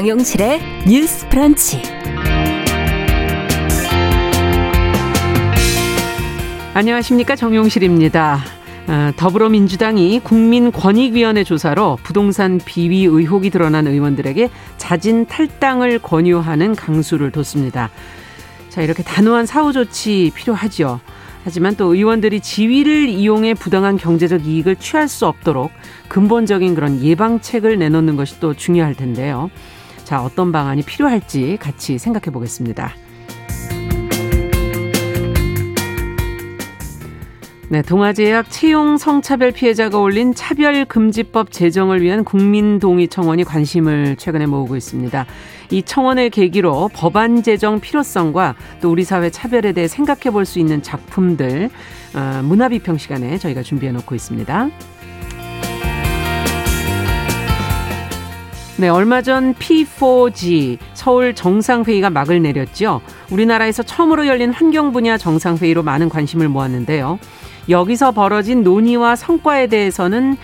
정용실의 뉴스 프런치. 안녕하십니까 정용실입니다. 어, 더불어민주당이 국민권익위원회 조사로 부동산 비위 의혹이 드러난 의원들에게 자진 탈당을 권유하는 강수를 뒀습니다. 자 이렇게 단호한 사후 조치 필요하죠. 하지만 또 의원들이 지위를 이용해 부당한 경제적 이익을 취할 수 없도록 근본적인 그런 예방책을 내놓는 것이 또 중요할 텐데요. 자, 어떤 방안이 필요할지 같이 생각해 보겠습니다. 네, 동아제약 채용 성차별 피해자가 올린 차별금지법 제정을 위한 국민동의 청원이 관심을 최근에 모으고 있습니다. 이 청원을 계기로 법안 제정 필요성과 또 우리 사회 차별에 대해 생각해 볼 수 있는 작품들 어, 문화비평 시간에 저희가 준비해 놓고 있습니다. 네, 얼마 전 P4G 서울 정상회의가 막을 내렸죠. 우리나라에서 처음으로 열린 환경 분야 정상회의로 많은 관심을 모았는데요. 여기서 벌어진 논의와 성과에 대해서는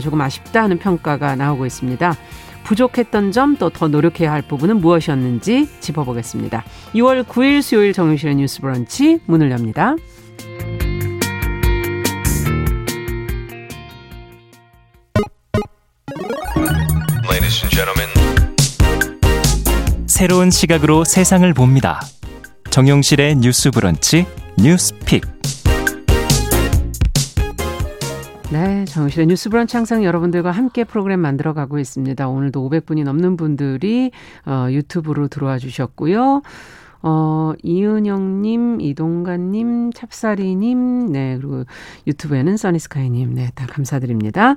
조금 아쉽다 하는 평가가 나오고 있습니다. 부족했던 점 또 더 노력해야 할 부분은 무엇이었는지 짚어보겠습니다. 6월 9일 수요일 정유실의 뉴스 브런치 문을 엽니다. 새로운 시각으로 세상을 봅니다. 정용실의 뉴스 브런치 뉴스픽. 네, 정실의 뉴스 브런치 항상 여러분들과 함께 프로그램 만들어 가고 있습니다. 오늘도 500분이 넘는 분들이 어, 유튜브로 들어와 주셨고요. 어, 이은영님, 이동관님, 찹사리님, 네, 그리고 유튜브에는 써니스카이님, 네, 다 감사드립니다.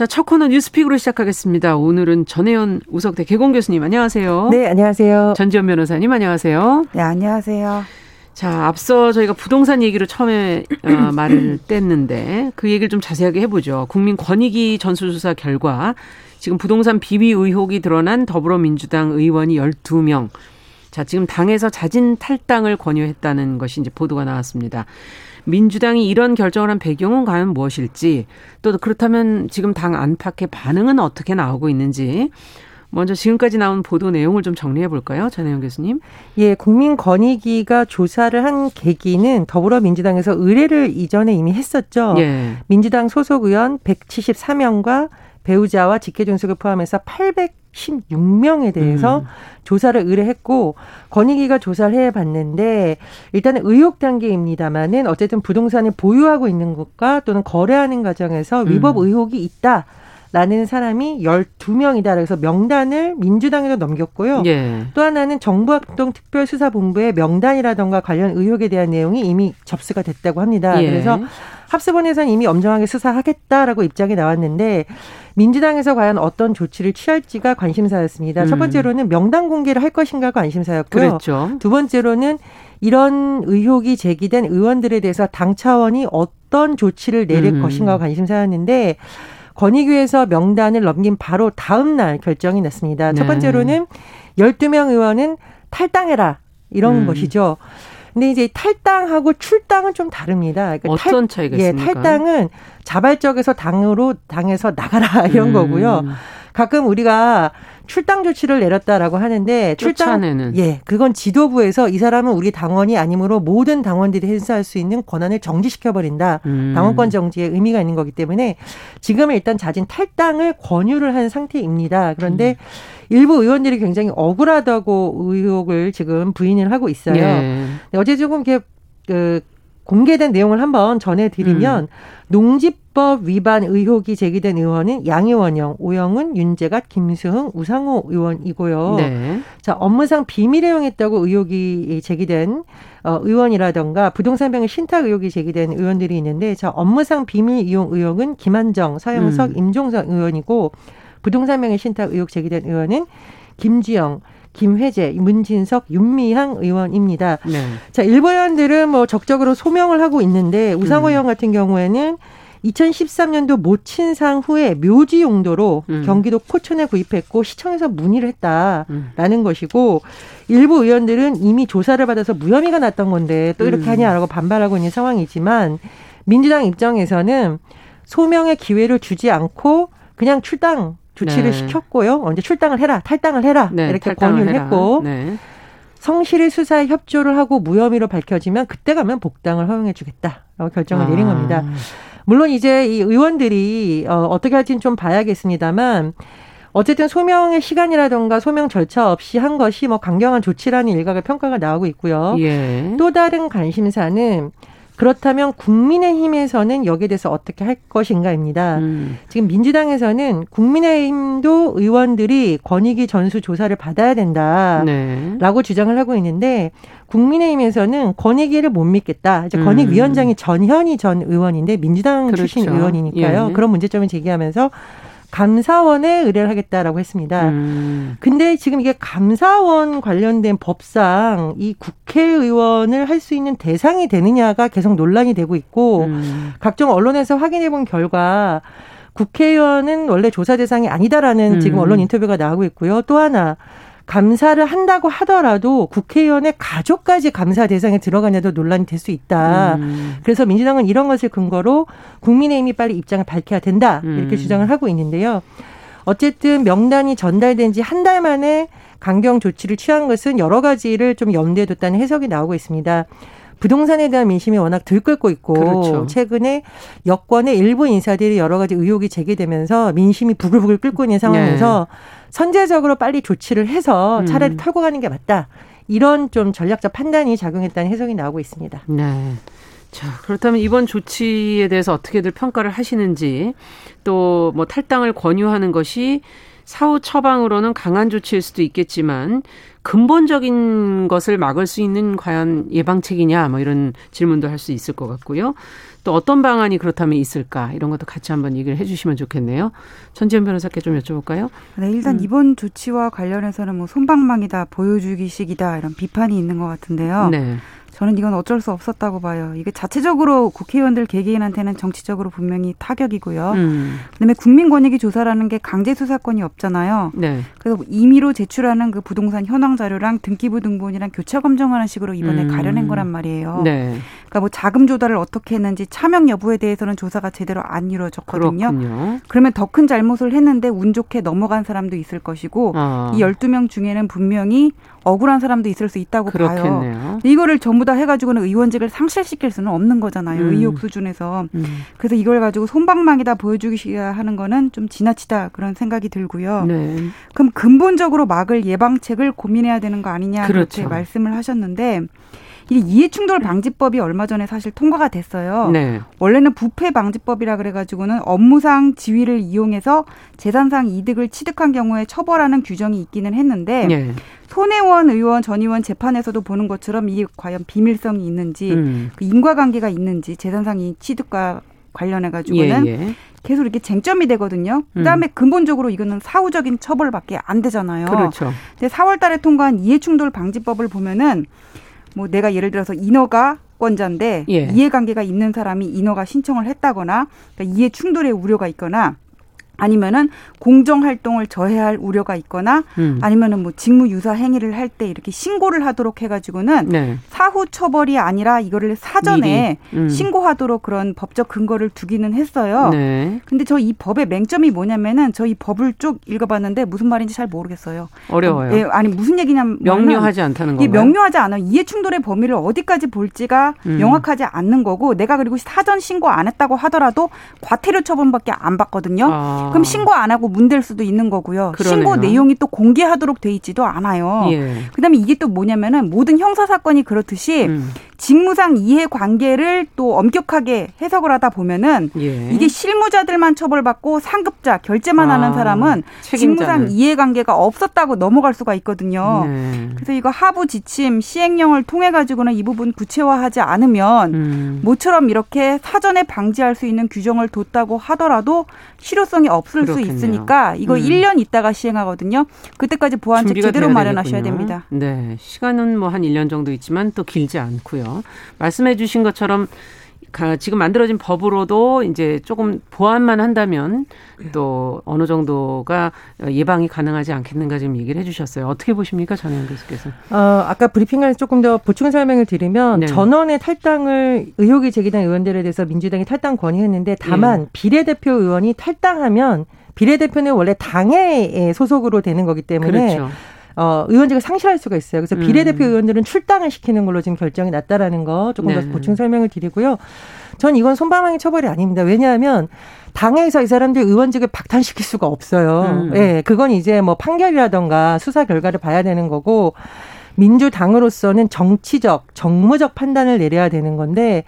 자, 첫 코너 뉴스픽으로 시작하겠습니다. 오늘은 전혜연 우석대 개공 교수님, 안녕하세요. 네, 안녕하세요. 전지현 변호사님, 안녕하세요. 네, 안녕하세요. 자, 앞서 저희가 부동산 얘기로 처음에 어, 말을 뗐는데 그 얘기를 좀 자세하게 해보죠. 국민 권익위 전수조사 결과 지금 부동산 비위 의혹이 드러난 더불어민주당 의원이 12명. 자, 지금 당에서 자진 탈당을 권유했다는 것이 이제 보도가 나왔습니다. 민주당이 이런 결정을 한 배경은 과연 무엇일지 또 그렇다면 지금 당 안팎의 반응은 어떻게 나오고 있는지 먼저 지금까지 나온 보도 내용을 좀 정리해 볼까요? 전혜영 교수님. 예, 국민권익위가 조사를 한 계기는 더불어민주당에서 의뢰를 이전에 이미 했었죠. 예. 민주당 소속 의원 174명과 배우자와 직계존속을 포함해서 816명에 대해서 음. 조사를 의뢰했고 권익위가 조사를 해 봤는데 일단은 의혹 단계입니다만은 어쨌든 부동산을 보유하고 있는 것과 또는 거래하는 과정에서 위법 음. 의혹이 있다. 라는 사람이 12명이다. 그래서 명단을 민주당에도 넘겼고요. 예. 또 하나는 정부합동 특별수사본부의 명단이라던가 관련 의혹에 대한 내용이 이미 접수가 됐다고 합니다. 예. 그래서 합수본에서는 이미 엄정하게 수사하겠다라고 입장이 나왔는데 민주당에서 과연 어떤 조치를 취할지가 관심사였습니다. 음. 첫 번째로는 명단 공개를 할 것인가가 관심사였고요. 그랬죠. 두 번째로는 이런 의혹이 제기된 의원들에 대해서 당 차원이 어떤 조치를 내릴 음. 것인가가 관심사였는데 권익위에서 명단을 넘긴 바로 다음 날 결정이 났습니다. 네. 첫 번째로는 12명 의원은 탈당해라 이런 음. 것이죠. 근데 이제 탈당하고 출당은 좀 다릅니다. 그러니까 어떤 탈, 차이가 예, 있습니까? 탈당은 자발적에서 당으로 당에서 나가라 이런 음. 거고요. 가끔 우리가 출당 조치를 내렸다라고 하는데 출당 쫓아내는. 예 그건 지도부에서 이 사람은 우리 당원이 아니므로 모든 당원들이 행사할 수 있는 권한을 정지시켜 버린다 음. 당원권 정지에 의미가 있는 거기 때문에 지금은 일단 자진 탈당을 권유를 한 상태입니다 그런데 음. 일부 의원들이 굉장히 억울하다고 의혹을 지금 부인을 하고 있어요. 예. 어제 조금 이렇게 그 공개된 내용을 한번 전해드리면 음. 농 지법 위반 의혹이 제기된 의원은 양의원영, 오영은, 윤재gat, 김수흥, 우상호 의원이고요. 네. 자 업무상 비밀 애용했다고 의혹이 제기된 어, 의원이라던가 부동산 병의 신탁 의혹이 제기된 의원들이 있는데 자 업무상 비밀 이용 의혹은 김한정, 서영석, 음. 임종석 의원이고 부동산 병의 신탁 의혹 제기된 의원은 김주영, 김회재, 문진석, 윤미향 의원입니다. 네. 자, 일부 의원들은 뭐 적적으로 소명을 하고 있는데 우상호 음. 의원 같은 경우에는 2013년도 모친상 후에 묘지 용도로 음. 경기도 포천에 구입했고 시청에서 문의를 했다라는 음. 것이고 일부 의원들은 이미 조사를 받아서 무혐의가 났던 건데 또 이렇게 음. 하냐라고 반발하고 있는 상황이지만 민주당 입장에서는 소명의 기회를 주지 않고 그냥 출당 조치를 네. 시켰고요. 언제 출당을 해라, 탈당을 해라 네, 이렇게 권유를 해라. 했고 네. 성실히 수사에 협조를 하고 무혐의로 밝혀지면 그때 가면 복당을 허용해주겠다라고 결정을 아. 내린 겁니다. 물론 이제 이 의원들이 어, 어떻게 할지는 좀 봐야겠습니다만. 어쨌든 소명의 시간이라던가 소명 절차 없이 한 것이 뭐 강경한 조치라는 일각의 평가가 나오고 있고요. 예. 또 다른 관심사는 그렇다면 국민의힘에서는 여기에 대해서 어떻게 할 것인가입니다. 음. 지금 민주당에서는 국민의힘도 의원들이 권익위 전수 조사를 받아야 된다라고 네. 주장을 하고 있는데 국민의힘에서는 권익위를 못 믿겠다. 이제 권익위원장이 음. 전현희 전 의원인데 민주당 그렇죠. 출신 의원이니까요. 예. 그런 문제점을 제기하면서 감사원에 의뢰를 하겠다라고 했습니다. 음. 근데 지금 이게 감사원 관련된 법상 이 국회의원을 할 수 있는 대상이 되느냐가 계속 논란이 되고 있고 음. 각종 언론에서 확인해 본 결과 국회의원은 원래 조사 대상이 아니다라는 음. 지금 언론 인터뷰가 나오고 있고요. 또 하나 감사를 한다고 하더라도 국회의원의 가족까지 감사 대상에 들어가냐도 논란이 될 수 있다. 음. 그래서 민주당은 이런 것을 근거로 국민의힘이 빨리 입장을 밝혀야 된다. 이렇게 음. 주장을 하고 있는데요. 어쨌든 명단이 전달된 지 한 달 만에 강경 조치를 취한 것은 여러 가지를 좀 염두에 뒀다는 해석이 나오고 있습니다. 부동산에 대한 민심이 워낙 들끓고 있고 그렇죠. 최근에 여권의 일부 인사들이 여러 가지 의혹이 제기되면서 민심이 부글부글 끓고 있는 상황에서 네. 선제적으로 빨리 조치를 해서 음. 차라리 음. 털고 가는 게 맞다. 이런 좀 전략적 판단이 작용했다는 해석이 나오고 있습니다. 네. 자, 그렇다면 이번 조치에 대해서 어떻게들 평가를 하시는지 또 뭐 탈당을 권유하는 것이 사후 처방으로는 강한 조치일 수도 있겠지만 근본적인 것을 막을 수 있는 과연 예방책이냐 뭐 이런 질문도 할 수 있을 것 같고요. 또 어떤 방안이 그렇다면 있을까 이런 것도 같이 한번 얘기를 해주시면 좋겠네요. 전지현 변호사께 좀 여쭤볼까요? 네, 일단 음. 이번 조치와 관련해서는 뭐 손방망이다, 보여주기식이다 이런 비판이 있는 것 같은데요. 네. 저는 이건 어쩔 수 없었다고 봐요. 이게 자체적으로 국회의원들 개개인한테는 정치적으로 분명히 타격이고요. 음. 그다음에 국민권익위 조사라는 게 강제 수사권이 없잖아요. 네. 그래서 임의로 제출하는 그 부동산 현황 자료랑 등기부 등본이랑 교차 검증하는 식으로 이번에 음. 가려낸 거란 말이에요. 네. 그러니까 뭐 자금 조달을 어떻게 했는지 차명 여부에 대해서는 조사가 제대로 안 이루어졌거든요. 그렇군요. 그러면 더 큰 잘못을 했는데 운 좋게 넘어간 사람도 있을 것이고 아. 이 열두 명 중에는 분명히 억울한 사람도 있을 수 있다고 그렇겠네요. 봐요. 이거를 전부 다 해가지고는 의원직을 상실시킬 수는 없는 거잖아요. 음. 의혹 수준에서. 음. 그래서 이걸 가지고 손방망이다 보여주기 하는 거는 좀 지나치다 그런 생각이 들고요. 네. 그럼 근본적으로 막을 예방책을 고민해야 되는 거 아니냐 그렇죠. 이렇게 말씀을 하셨는데 이 이해충돌 방지법이 얼마 전에 사실 통과가 됐어요. 네. 원래는 부패 방지법이라 그래가지고는 업무상 지위를 이용해서 재산상 이득을 취득한 경우에 처벌하는 규정이 있기는 했는데 네. 손혜원 의원 전 의원 재판에서도 보는 것처럼 이게 과연 비밀성이 있는지 음. 그 인과관계가 있는지 재산상 이 취득과 관련해 가지고는 예, 예. 계속 이렇게 쟁점이 되거든요. 그다음에 음. 근본적으로 이거는 사후적인 처벌밖에 안 되잖아요. 그렇죠. 근데 4월 달에 통과한 이해충돌 방지법을 보면은 뭐 내가 예를 들어서 인허가 권자인데 예. 이해관계가 있는 사람이 인허가 신청을 했다거나 그러니까 이해 충돌의 우려가 있거나 아니면은 공정 활동을 저해할 우려가 있거나 음. 아니면은 뭐 직무 유사 행위를 할 때 이렇게 신고를 하도록 해가지고는 네. 사후 처벌이 아니라 이거를 사전에 음. 신고하도록 그런 법적 근거를 두기는 했어요. 네. 근데 저 이 법의 맹점이 뭐냐면은 저 이 법을 쭉 읽어봤는데 무슨 말인지 잘 모르겠어요. 어려워요. 예, 아니 무슨 얘기냐면 명료하지 않다는 거예요. 명료하지 않아. 이해 충돌의 범위를 어디까지 볼지가 음. 명확하지 않는 거고 내가 그리고 사전 신고 안 했다고 하더라도 과태료 처분밖에 안 받거든요. 아. 그럼 신고 안 하고 문댈 수도 있는 거고요. 그러네요. 신고 내용이 또 공개하도록 돼 있지도 않아요. 예. 그다음에 이게 또 뭐냐면은 모든 형사 사건이 그렇듯이 음. 직무상 이해 관계를 또 엄격하게 해석을 하다 보면은 예. 이게 실무자들만 처벌받고 상급자 결제만 아, 하는 사람은 책임자는. 직무상 이해 관계가 없었다고 넘어갈 수가 있거든요. 네. 그래서 이거 하부 지침 시행령을 통해 가지고는 이 부분 구체화하지 않으면 음. 모처럼 이렇게 사전에 방지할 수 있는 규정을 뒀다고 하더라도 실효성이 없을 그렇겠네요. 수 있으니까 이거 음. 1년 있다가 시행하거든요. 그때까지 보완책 제대로 마련하셔야 되겠군요. 됩니다. 네. 시간은 뭐 한 1년 정도 있지만 또 길지 않고요. 말씀해 주신 것처럼 지금 만들어진 법으로도 이제 조금 보완만 한다면 또 어느 정도가 예방이 가능하지 않겠는가 지금 얘기를 해주셨어요. 어떻게 보십니까, 전현 교수께서? 어, 아까 브리핑을 조금 더 보충 설명을 드리면 네. 전원의 탈당을 의혹이 제기된 의원들에 대해서 민주당이 탈당 권유했는데 다만 네. 비례대표 의원이 탈당하면 비례대표는 원래 당의 소속으로 되는 거기 때문에 그렇죠. 어, 의원직을 상실할 수가 있어요. 그래서 비례대표 음. 의원들은 출당을 시키는 걸로 지금 결정이 났다라는 거 조금 네. 더 보충 설명을 드리고요. 전 이건 손방망이 처벌이 아닙니다. 왜냐하면 당에서 이 사람들 의원직을 박탈시킬 수가 없어요. 음. 예, 네, 그건 이제 뭐 판결이라던가 수사 결과를 봐야 되는 거고 민주당으로서는 정치적, 정무적 판단을 내려야 되는 건데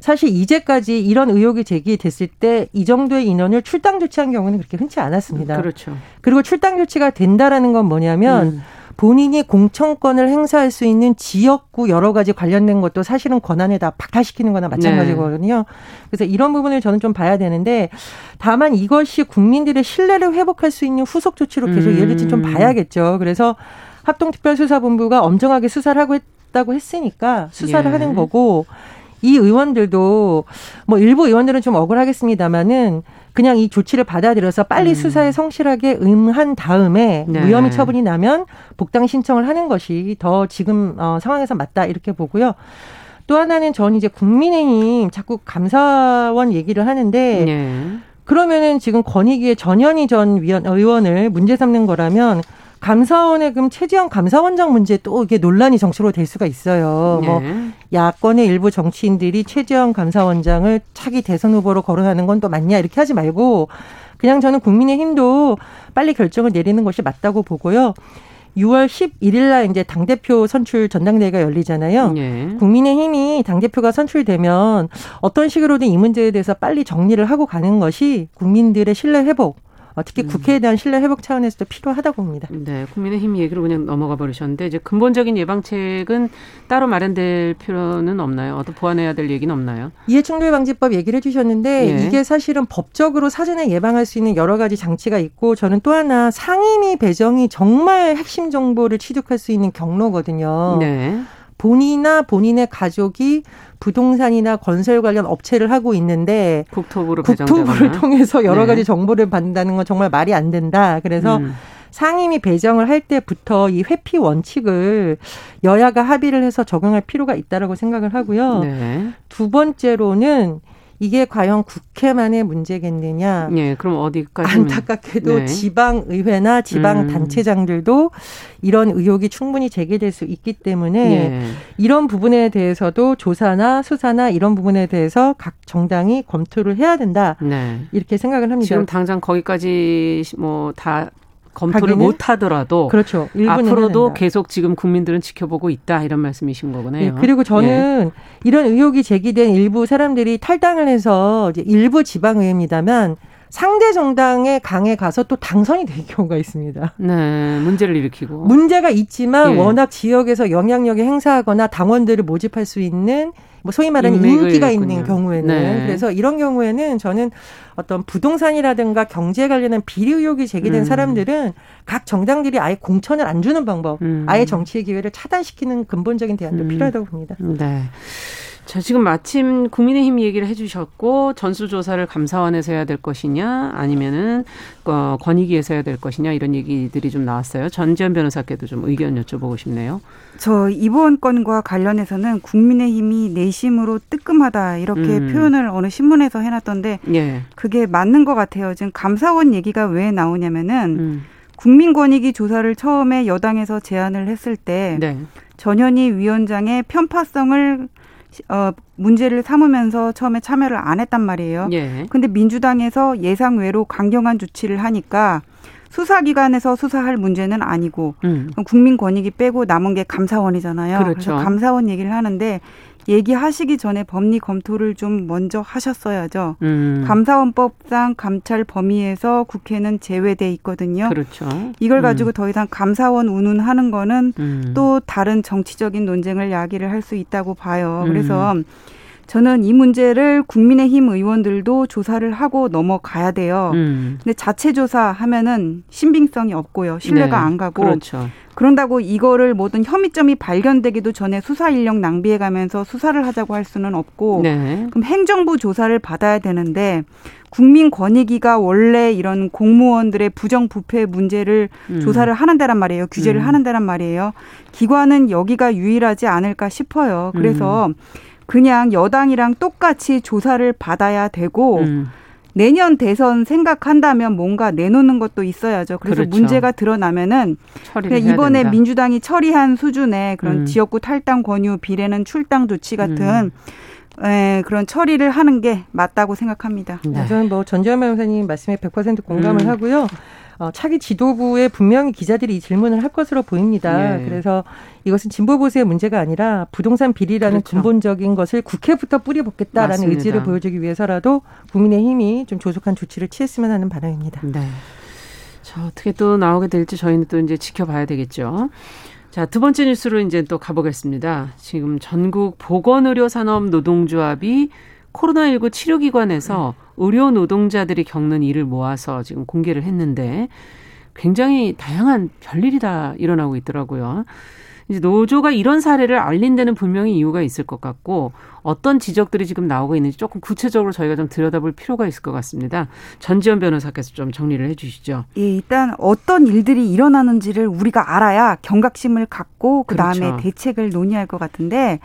사실 이제까지 이런 의혹이 제기됐을 때 이 정도의 인원을 출당 조치한 경우는 그렇게 흔치 않았습니다. 그렇죠. 그리고 출당 조치가 된다라는 건 뭐냐면 음. 본인이 공천권을 행사할 수 있는 지역구 여러 가지 관련된 것도 사실은 권한에 다 박탈시키는 거나 마찬가지거든요. 네. 그래서 이런 부분을 저는 좀 봐야 되는데 다만 이것이 국민들의 신뢰를 회복할 수 있는 후속 조치로 계속 이어질지 좀 음. 봐야겠죠. 그래서 합동특별수사본부가 엄정하게 수사를 하고 했다고 했으니까 수사를 예. 하는 거고 이 의원들도 뭐 일부 의원들은 좀 억울하겠습니다마는 그냥 이 조치를 받아들여서 빨리 음. 수사에 성실하게 응한 다음에 네. 무혐의 처분이 나면 복당 신청을 하는 것이 더 지금 어, 상황에서 맞다 이렇게 보고요. 또 하나는 전 이제 국민의힘 자꾸 감사원 얘기를 하는데 네. 그러면은 지금 권익위의 전현희 전 위원, 의원을 문제 삼는 거라면 감사원의 그럼 최지영 감사원장 문제 또 이게 논란이 정치로 될 수가 있어요. 뭐 네. 뭐 야권의 일부 정치인들이 최지영 감사원장을 차기 대선 후보로 거론하는 건 또 맞냐 이렇게 하지 말고 그냥 저는 국민의힘도 빨리 결정을 내리는 것이 맞다고 보고요. 6월 11일 날 이제 당 대표 선출 전당대회가 열리잖아요. 네. 국민의힘이 당 대표가 선출되면 어떤 식으로든 이 문제에 대해서 빨리 정리를 하고 가는 것이 국민들의 신뢰 회복 어, 특히 음. 국회에 대한 신뢰 회복 차원에서도 필요하다고 봅니다. 네, 국민의힘 얘기로 그냥 넘어가 버리셨는데 이제 근본적인 예방책은 따로 마련될 필요는 없나요? 어떤 보완해야 될 얘기는 없나요? 이해충돌 방지법 얘기를 해주셨는데 예. 이게 사실은 법적으로 사전에 예방할 수 있는 여러 가지 장치가 있고 저는 또 하나 상임위 배정이 정말 핵심 정보를 취득할 수 있는 경로거든요. 네. 본인이나 본인의 가족이 부동산이나 건설 관련 업체를 하고 있는데 국토부로 국토부를 통해서 여러 네. 가지 정보를 받는다는 건 정말 말이 안 된다. 그래서 음. 상임위 배정을 할 때부터 이 회피 원칙을 여야가 합의를 해서 적용할 필요가 있다라고 생각을 하고요. 네. 두 번째로는 이게 과연 국회만의 문제겠느냐? 네, 그럼 어디까지? 안타깝게도 네. 지방 의회나 지방 음. 단체장들도 이런 의혹이 충분히 제기될 수 있기 때문에 네. 이런 부분에 대해서도 조사나 수사나 이런 부분에 대해서 각 정당이 검토를 해야 된다. 네. 이렇게 생각을 합니다. 지금 당장 거기까지 뭐 다 검토를 못 하더라도 그렇죠. 앞으로도 계속 지금 국민들은 지켜보고 있다 이런 말씀이신 거군요. 네, 그리고 저는 예. 이런 의혹이 제기된 일부 사람들이 탈당을 해서 이제 일부 지방의회입니다만 상대 정당의 강에 가서 또 당선이 될 경우가 있습니다. 네, 문제를 일으키고 문제가 있지만 예. 워낙 지역에서 영향력을 행사하거나 당원들을 모집할 수 있는 뭐 소위 말하는 인기가 있는 경우에는 네. 그래서 이런 경우에는 저는 어떤 부동산이라든가 경제 관련한 비리 의혹이 제기된 음. 사람들은 각 정당들이 아예 공천을 안 주는 방법, 음. 아예 정치의 기회를 차단시키는 근본적인 대안도 음. 필요하다고 봅니다. 네. 자, 지금 마침 국민의힘 얘기를 해주셨고 전수조사를 감사원에서 해야 될 것이냐 아니면은 어, 권익위에서 해야 될 것이냐 이런 얘기들이 좀 나왔어요. 전지현 변호사께도 좀 의견 여쭤보고 싶네요. 저 이번 건과 관련해서는 국민의힘이 내심으로 뜨끔하다 이렇게 음. 표현을 어느 신문에서 해놨던데 예. 그게 맞는 것 같아요. 지금 감사원 얘기가 왜 나오냐면은 음. 국민권익위 조사를 처음에 여당에서 제안을 했을 때 네. 전현희 위원장의 편파성을 어, 문제를 삼으면서 처음에 참여를 안 했단 말이에요. 예. 근데 민주당에서 예상외로 강경한 조치를 하니까 수사기관에서 수사할 문제는 아니고 음. 국민권익위 빼고 남은 게 감사원이잖아요. 그렇죠. 그래서 감사원 얘기를 하는데 얘기하시기 전에 법리 검토를 좀 먼저 하셨어야죠. 음. 감사원법상 감찰 범위에서 국회는 제외돼 있거든요. 그렇죠. 이걸 가지고 음. 더 이상 감사원 운운하는 거는 음. 또 다른 정치적인 논쟁을 야기를 할 수 있다고 봐요. 그래서 음. 저는 이 문제를 국민의힘 의원들도 조사를 하고 넘어가야 돼요. 음. 근데 자체 조사 하면은 신빙성이 없고요. 신뢰가 네. 안 가고. 그렇죠. 그런다고 이거를 모든 혐의점이 발견되기도 전에 수사 인력 낭비해 가면서 수사를 하자고 할 수는 없고 네. 그럼 행정부 조사를 받아야 되는데 국민권익위가 원래 이런 공무원들의 부정부패 문제를 음. 조사를 하는 데란 말이에요. 규제를 음. 하는 데란 말이에요. 기관은 여기가 유일하지 않을까 싶어요. 그래서 음. 그냥 여당이랑 똑같이 조사를 받아야 되고 음. 내년 대선 생각한다면 뭔가 내놓는 것도 있어야죠. 그래서 그렇죠. 문제가 드러나면은 이번에 된다. 민주당이 처리한 수준의 그런 음. 지역구 탈당 권유 비례는 출당 조치 같은 음. 에, 그런 처리를 하는 게 맞다고 생각합니다. 네. 저는 뭐 전지현 변호사님 말씀에 100% 공감을 음. 하고요. 어, 차기 지도부에 분명히 기자들이 이 질문을 할 것으로 보입니다. 네. 그래서 이것은 진보 보수의 문제가 아니라 부동산 비리라는 그렇죠. 근본적인 것을 국회부터 뿌리벗겠다라는 맞습니다. 의지를 보여주기 위해서라도 국민의힘이 좀 조속한 조치를 취했으면 하는 바람입니다. 네. 자, 어떻게 또 나오게 될지 저희는 또 이제 지켜봐야 되겠죠. 자, 두 번째 뉴스로 이제 또 가보겠습니다. 지금 전국 보건의료산업 노동조합이 코로나19 치료기관에서 네. 의료 노동자들이 겪는 일을 모아서 지금 공개를 했는데 굉장히 다양한 별일이 다 일어나고 있더라고요. 이제 노조가 이런 사례를 알린 데는 분명히 이유가 있을 것 같고 어떤 지적들이 지금 나오고 있는지 조금 구체적으로 저희가 좀 들여다볼 필요가 있을 것 같습니다. 전지현 변호사께서 좀 정리를 해 주시죠. 예, 일단 어떤 일들이 일어나는지를 우리가 알아야 경각심을 갖고 그 다음에 그렇죠. 대책을 논의할 것 같은데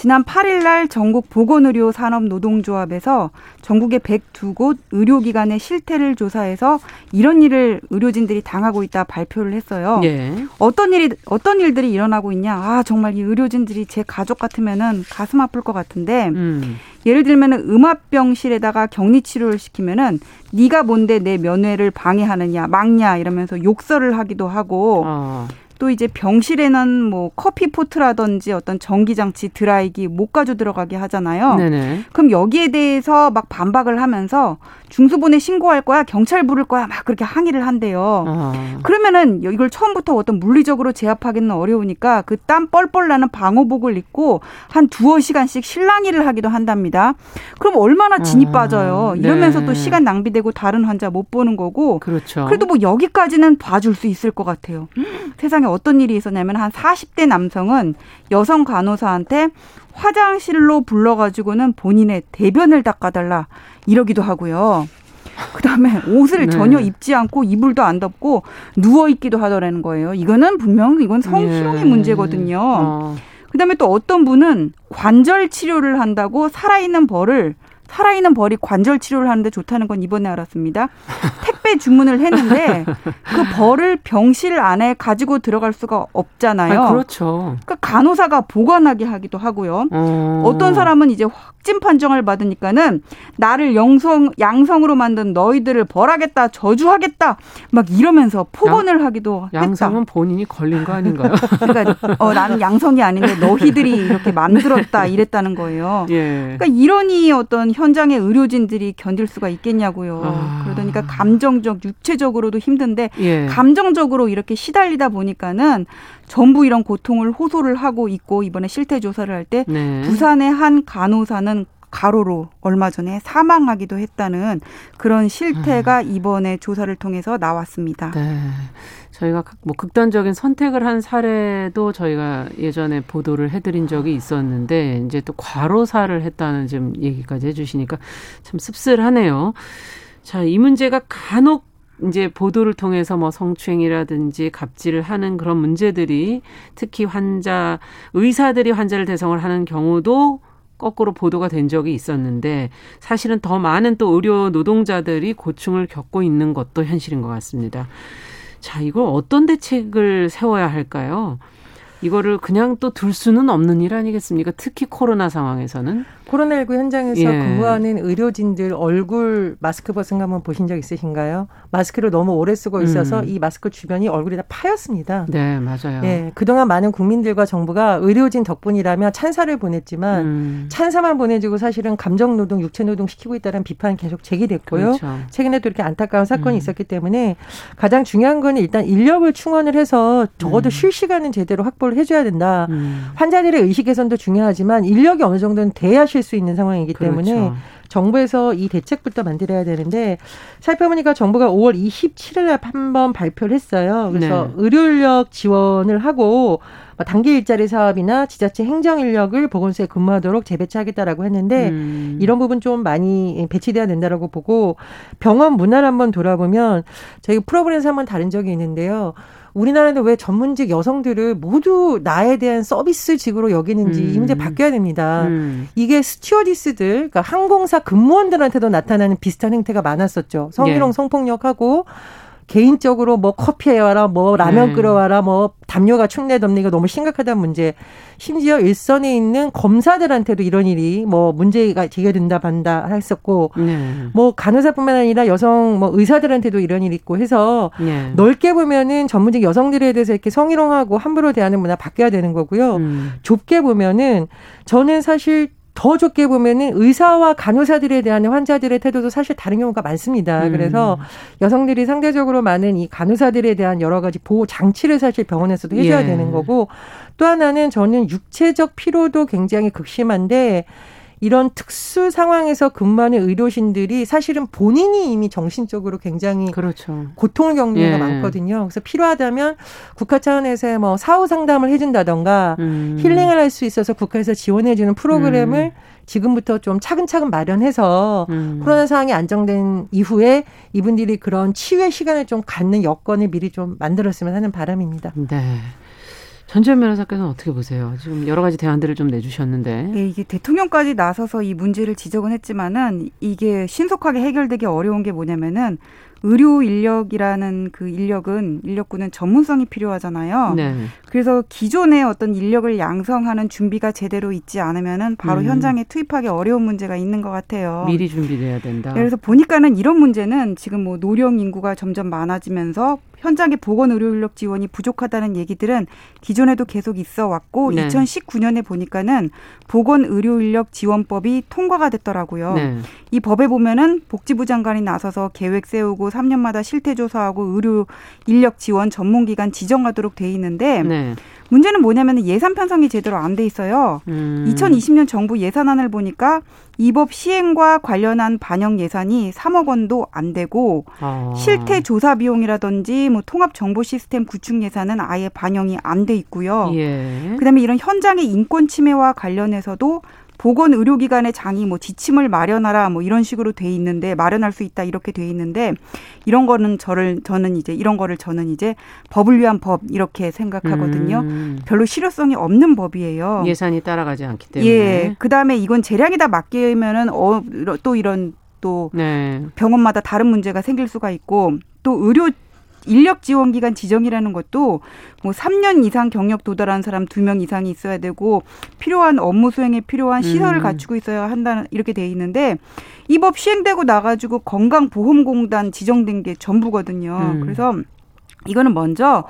지난 8일 날 전국 보건의료 산업노동조합에서 전국의 102곳 의료기관의 실태를 조사해서 이런 일을 의료진들이 당하고 있다 발표를 했어요. 예. 어떤 일이 어떤 일들이 일어나고 있냐? 아 정말 이 의료진들이 제 가족 같으면은 가슴 아플 것 같은데 음. 예를 들면은 음압병실에다가 격리 치료를 시키면은 네가 뭔데 내 면회를 방해하느냐 막냐 이러면서 욕설을 하기도 하고. 어. 또 이제 병실에는 뭐 커피 포트라든지 어떤 전기 장치 드라이기 못 가져 들어가게 하잖아요. 네네. 그럼 여기에 대해서 막 반박을 하면서 중수본에 신고할 거야, 경찰 부를 거야, 막 그렇게 항의를 한대요. 아. 그러면은 이걸 처음부터 어떤 물리적으로 제압하기는 어려우니까 그 땀 뻘뻘 나는 방호복을 입고 한 두어 시간씩 실랑이를 하기도 한답니다. 그럼 얼마나 진이 아. 빠져요. 이러면서 네. 또 시간 낭비되고 다른 환자 못 보는 거고. 그렇죠. 그래도 뭐 여기까지는 봐줄 수 있을 것 같아요. 세상에 어떤 일이 있었냐면 한 40대 남성은 여성 간호사한테 화장실로 불러가지고는 본인의 대변을 닦아달라 이러기도 하고요. 그다음에 옷을 네. 전혀 입지 않고 이불도 안 덮고 누워 있기도 하더라는 거예요. 이거는 분명 이건 성희롱의 예. 문제거든요. 어. 그다음에 또 어떤 분은 관절 치료를 한다고 살아있는 벌을 살아있는 벌이 관절 치료를 하는데 좋다는 건 이번에 알았습니다. 택배 주문을 했는데 그 벌을 병실 안에 가지고 들어갈 수가 없잖아요. 아, 그렇죠. 그러니까 간호사가 보관하게 하기도 하고요. 어. 어떤 사람은 이제 확진 판정을 받으니까는 나를 영성 양성으로 만든 너희들을 벌하겠다, 저주하겠다, 막 이러면서 폭언을 양, 하기도 했다. 양성은 본인이 걸린 거 아닌가요? 그러니까 어, 나는 양성이 아닌데 너희들이 이렇게 만들었다 이랬다는 거예요. 예. 그러니까 이러니 어떤 현장의 의료진들이 견딜 수가 있겠냐고요. 아. 그러니까 감정적, 육체적으로도 힘든데 예. 감정적으로 이렇게 시달리다 보니까는 전부 이런 고통을 호소를 하고 있고 이번에 실태 조사를 할때 네. 부산의 한 간호사는 가로로 얼마 전에 사망하기도 했다는 그런 실태가 아. 이번에 조사를 통해서 나왔습니다. 네. 저희가 뭐 극단적인 선택을 한 사례도 저희가 예전에 보도를 해드린 적이 있었는데 이제 또 과로사를 했다는 지금 얘기까지 해주시니까 참 씁쓸하네요. 자, 이 문제가 간혹 이제 보도를 통해서 뭐 성추행이라든지 갑질을 하는 그런 문제들이 특히 환자 의사들이 환자를 대성을 하는 경우도 거꾸로 보도가 된 적이 있었는데 사실은 더 많은 또 의료 노동자들이 고충을 겪고 있는 것도 현실인 것 같습니다. 자, 이걸 어떤 대책을 세워야 할까요? 이거를 그냥 또 둘 수는 없는 일 아니겠습니까? 특히 코로나 상황에서는. 코로나19 현장에서 예. 근무하는 의료진들 얼굴 마스크 벗은 거 한번 보신 적 있으신가요? 마스크를 너무 오래 쓰고 있어서 음. 이 마스크 주변이 얼굴이 다 파였습니다. 네, 맞아요. 예, 그동안 많은 국민들과 정부가 의료진 덕분이라며 찬사를 보냈지만 음. 찬사만 보내주고 사실은 감정 노동, 육체 노동 시키고 있다는 비판 계속 제기됐고요. 그렇죠. 최근에도 이렇게 안타까운 사건이 음. 있었기 때문에 가장 중요한 건 일단 인력을 충원을 해서 적어도 음. 쉴 시간은 제대로 확보를 해줘야 된다. 음. 환자들의 의식 개선도 중요하지만 인력이 어느 정도는 돼야 쉴수 있는 상황이기 그렇죠. 때문에 정부에서 이 대책부터 만들어야 되는데 살펴보니까 정부가 5월 27일에 한번 발표를 했어요. 그래서 네. 의료 인력 지원을 하고 뭐 단기 일자리 사업이나 지자체 행정 인력을 보건소에 근무하도록 재배치하겠다라고 했는데 음. 이런 부분 좀 많이 배치돼야 된다라고 보고 병원 문화를 한번 돌아보면 저희 프로그램에서 한번 다른 적이 있는데요. 우리나라는 왜 전문직 여성들을 모두 나에 대한 서비스직으로 여기는지 음. 이 문제 바뀌어야 됩니다. 음. 이게 스튜어디스들, 그러니까 항공사 근무원들한테도 나타나는 비슷한 행태가 많았었죠. 성희롱 예. 성폭력하고 개인적으로 뭐 커피 해와라, 뭐 라면 네. 끓여와라, 뭐 담요가 축내덮니가 너무 심각하다는 문제. 심지어 일선에 있는 검사들한테도 이런 일이 뭐 문제가 제기된다 반다 했었고, 네. 뭐 간호사뿐만 아니라 여성 뭐 의사들한테도 이런 일이 있고 해서 네. 넓게 보면은 전문직 여성들에 대해서 이렇게 성희롱하고 함부로 대하는 문화 바뀌어야 되는 거고요. 음. 좁게 보면은 저는 사실 더 좋게 보면은 의사와 간호사들에 대한 환자들의 태도도 사실 다른 경우가 많습니다. 음. 그래서 여성들이 상대적으로 많은 이 간호사들에 대한 여러 가지 보호 장치를 사실 병원에서도 해줘야 예. 되는 거고 또 하나는 저는 육체적 피로도 굉장히 극심한데 이런 특수 상황에서 근무하는 의료진들이 사실은 본인이 이미 정신적으로 굉장히 그렇죠. 고통을 겪는 예. 많거든요. 그래서 필요하다면 국가 차원에서 뭐 사후 상담을 해준다던가 음. 힐링을 할 수 있어서 국가에서 지원해주는 프로그램을 음. 지금부터 좀 차근차근 마련해서 음. 코로나 상황이 안정된 이후에 이분들이 그런 치유의 시간을 좀 갖는 여건을 미리 좀 만들었으면 하는 바람입니다. 네. 전지현 변호사께서는 어떻게 보세요? 지금 여러 가지 대안들을 좀 내주셨는데. 예, 이게 대통령까지 나서서 이 문제를 지적은 했지만은 이게 신속하게 해결되기 어려운 게 뭐냐면은 의료 인력이라는 그 인력은 인력군은 전문성이 필요하잖아요. 네. 그래서 기존의 어떤 인력을 양성하는 준비가 제대로 있지 않으면은 바로 음. 현장에 투입하기 어려운 문제가 있는 것 같아요. 미리 준비돼야 된다. 그래서 보니까는 이런 문제는 지금 뭐 노령 인구가 점점 많아지면서 현장의 보건 의료 인력 지원이 부족하다는 얘기들은 기존에도 계속 있어 왔고 네. 2019년에 보니까는 보건 의료 인력 지원법이 통과가 됐더라고요. 네. 이 법에 보면은 복지부 장관이 나서서 계획 세우고 3년마다 실태 조사하고 의료 인력 지원 전문 기관 지정하도록 돼 있는데 네. 문제는 뭐냐면 예산 편성이 제대로 안 돼 있어요. 음. 2020년 정부 예산안을 보니까 이 법 시행과 관련한 반영 예산이 3억 원도 안 되고 아. 실태 조사 비용이라든지 뭐 통합 정보 시스템 구축 예산은 아예 반영이 안 돼 있고요. 예. 그다음에 이런 현장의 인권 침해와 관련해서도 보건 의료기관의 장이 뭐 지침을 마련하라 뭐 이런 식으로 돼 있는데 마련할 수 있다 이렇게 돼 있는데 이런 거는 저를 저는 이제 이런 거를 저는 이제 법을 위한 법 이렇게 생각하거든요. 음. 별로 실효성이 없는 법이에요. 예산이 따라가지 않기 때문에. 예. 그다음에 이건 재량이다 맡기면은 어 또 이런 또 네. 병원마다 다른 문제가 생길 수가 있고 또 의료 인력 지원 기간 지정이라는 것도 뭐 3년 이상 경력 도달한 사람 2명 이상이 있어야 되고 필요한 업무 수행에 필요한 시설을 음. 갖추고 있어야 한다는 이렇게 돼 있는데 이 법 시행되고 나가지고 건강보험공단 지정된 게 전부거든요. 음. 그래서 이거는 먼저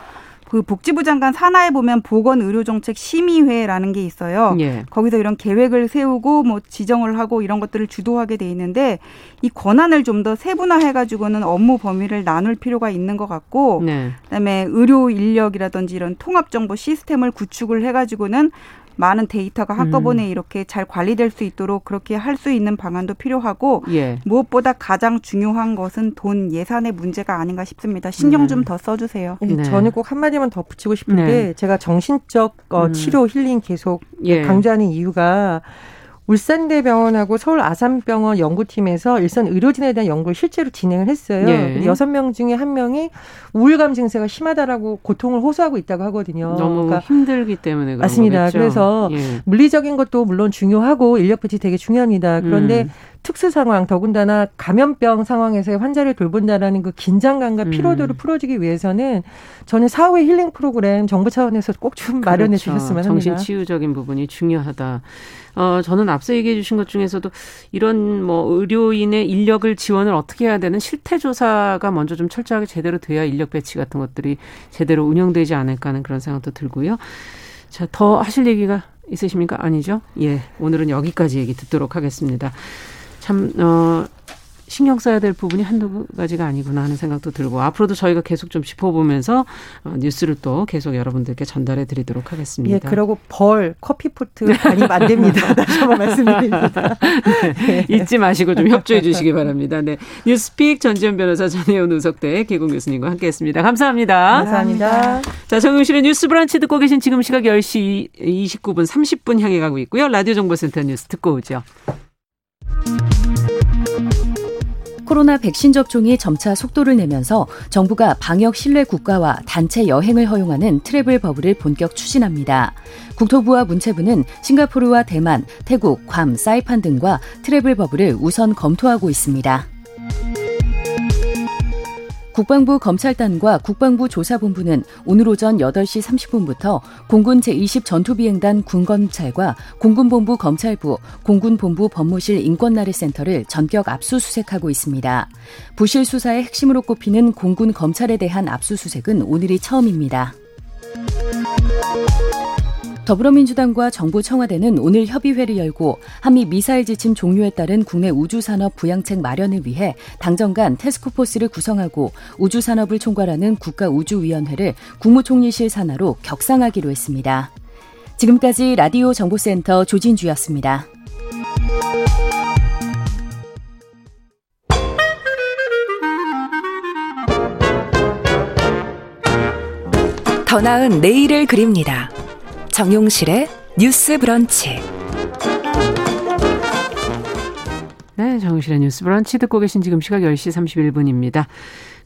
그 복지부 장관 산하에 보면 보건의료정책 심의회라는 게 있어요. 예. 거기서 이런 계획을 세우고 뭐 지정을 하고 이런 것들을 주도하게 돼 있는데 이 권한을 좀 더 세분화해 가지고는 업무 범위를 나눌 필요가 있는 것 같고 네. 그다음에 의료 인력이라든지 이런 통합 정보 시스템을 구축을 해 가지고는 많은 데이터가 한꺼번에 음. 이렇게 잘 관리될 수 있도록 그렇게 할 수 있는 방안도 필요하고 예. 무엇보다 가장 중요한 것은 돈 예산의 문제가 아닌가 싶습니다. 신경 음. 좀더 써주세요. 네. 네. 저는 꼭 한마디만 덧붙이고 싶은 네. 게 제가 정신적 어, 음. 치료 힐링 계속 예. 강조하는 이유가 울산대병원하고 서울 아산병원 연구팀에서 일선 의료진에 대한 연구를 실제로 진행을 했어요. 예. 여섯 예. 명 중에 한 명이 우울감 증세가 심하다라고 고통을 호소하고 있다고 하거든요. 너무 그러니까 힘들기 때문에 맞습니다. 거겠죠? 그래서 예. 물리적인 것도 물론 중요하고 인력 배치 되게 중요합니다. 그런데 음. 특수 상황 더군다나 감염병 상황에서의 환자를 돌본다라는 그 긴장감과 음. 피로도를 음. 풀어주기 위해서는 저는 사후의 힐링 프로그램 정부 차원에서 꼭좀 그렇죠. 마련해 주셨으면 합니다. 정신 치유적인 부분이 중요하다. 어, 저는 앞서 얘기해 주신 것 중에서도 이런 뭐 의료인의 인력을 지원을 어떻게 해야 되는 실태 조사가 먼저 좀 철저하게 제대로 돼야 인력 배치 같은 것들이 제대로 운영되지 않을까 하는 그런 생각도 들고요. 자, 더 하실 얘기가 있으십니까? 아니죠? 예. 오늘은 여기까지 얘기 듣도록 하겠습니다. 참, 어, 신경 써야 될 부분이 한두 가지가 아니구나 하는 생각도 들고 앞으로도 저희가 계속 좀 짚어보면서 어, 뉴스를 또 계속 여러분들께 전달해 드리도록 하겠습니다. 예, 그리고 벌, 커피포트 반입 안 됩니다. 다시 한번 말씀드립니다. 네, 잊지 마시고 좀 협조해 주시기 바랍니다. 네. 뉴스 pick 전지현 변호사 전혜원 우석대 객원 교수님과 함께 했습니다. 감사합니다. 감사합니다. 자, 정용실의 뉴스 브런치 듣고 계신 지금 시각 10시 29분 30분 향해 가고 있고요. 라디오 정보센터 뉴스 듣고 오죠. 코로나 백신 접종이 점차 속도를 내면서 정부가 방역 신뢰 국가와 단체 여행을 허용하는 travel bubble을 본격 추진합니다. 국토부와 문체부는 싱가포르와 대만, 태국, 괌, 사이판 등과 travel bubble을 우선 검토하고 있습니다. 국방부 검찰단과 국방부 조사본부는 오늘 오전 8시 30분부터 공군 제20 전투비행단 군검찰과 공군본부 검찰부, 공군본부 법무실 인권나래센터를 전격 압수수색하고 있습니다. 부실 수사의 핵심으로 꼽히는 공군 검찰에 대한 압수수색은 오늘이 처음입니다. 더불어민주당과 정부 청와대는 오늘 협의회를 열고 한미 미사일 지침 종료에 따른 국내 우주산업 부양책 마련을 위해 당정 간 테스크포스를 구성하고 우주산업을 총괄하는 국가우주위원회를 국무총리실 산하로 격상하기로 했습니다. 지금까지 라디오 정보센터 조진주였습니다. 더 나은 내일을 그립니다. 정용실의 뉴스 브런치. 네, 정용실의 뉴스 브런치 듣고 계신 지금 시각 10시 31분입니다.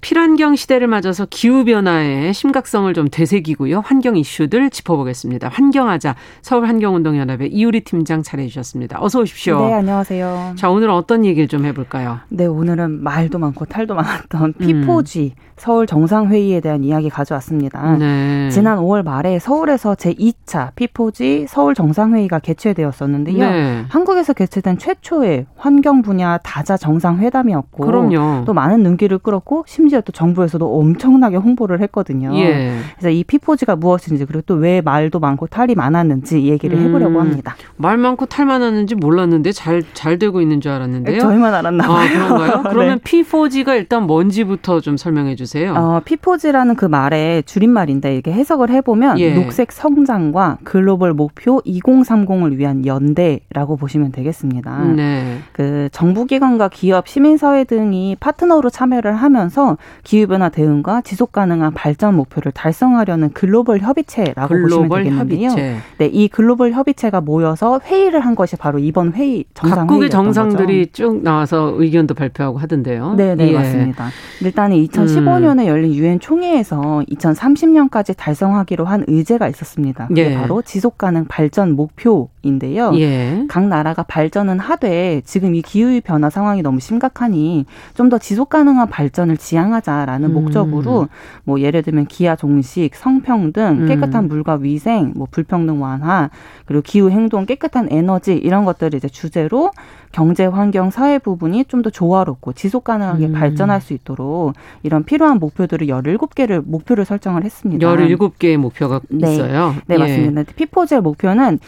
필환경 시대를 맞아서 기후변화의 심각성을 좀 되새기고요. 환경 이슈들 짚어보겠습니다. 환경하자 서울환경운동연합의 이우리 팀장 차례해 주셨습니다. 어서 오십시오. 네, 안녕하세요. 자, 오늘은 어떤 얘기를 좀 해볼까요? 네, 오늘은 말도 많고 탈도 많았던 P4G 음. 서울 정상회의에 대한 이야기 가져왔습니다. 네. 지난 5월 말에 서울에서 제2차 P4G 서울 정상회의가 개최되었었는데요. 네. 한국에서 개최된 최초의 환경 분야 다자 정상회담이었고 그럼요. 또 많은 눈길을 끌었고 심지어 또 정부에서도 엄청나게 홍보를 했거든요. 예. 그래서 이 P4G가 무엇인지 그리고 또 왜 말도 많고 탈이 많았는지 얘기를 해보려고 음. 합니다. 말 많고 탈 많았는지 몰랐는데 잘 잘 되고 있는 줄 알았는데요. 저희만 알았나 봐요. 아, 그런가요? 그러면 네. P4G가 일단 뭔지부터 좀 설명해 주세요. 어, 피포즈라는 그 말의 줄임말인데 이렇게 해석을 해보면 예. 녹색 성장과 글로벌 목표 2030을 위한 연대라고 보시면 되겠습니다. 네. 그 정부기관과 기업, 시민사회 등이 파트너로 참여를 하면서 기후변화 대응과 지속 가능한 발전 목표를 달성하려는 글로벌 협의체라고 글로벌 보시면 되겠는데요. 협의체. 네, 이 글로벌 협의체가 모여서 회의를 한 것이 바로 이번 회의 정상 각국의 정상들이 거죠. 쭉 나와서 의견도 발표하고 하던데요. 네, 네, 예. 맞습니다. 일단은 2015 2015년에 열린 유엔 총회에서 2030년까지 달성하기로 한 의제가 있었습니다. 그게 예. 바로 지속 가능 발전 목표 인데요. 예. 각 나라가 발전은 하되 지금 이 기후 변화 상황이 너무 심각하니 좀 더 지속 가능한 발전을 지향하자라는 음. 목적으로 뭐 예를 들면 기아 종식, 성평등, 음. 깨끗한 물과 위생, 뭐 불평등 완화, 그리고 기후 행동, 깨끗한 에너지 이런 것들을 이제 주제로 경제, 환경, 사회 부분이 좀 더 조화롭고 지속 가능하게 음. 발전할 수 있도록 이런 필요한 목표들을 17개를 목표를 설정을 했습니다. 17개의 목표가 네. 있어요. 네, 예. 맞습니다. 피포즈의 목표는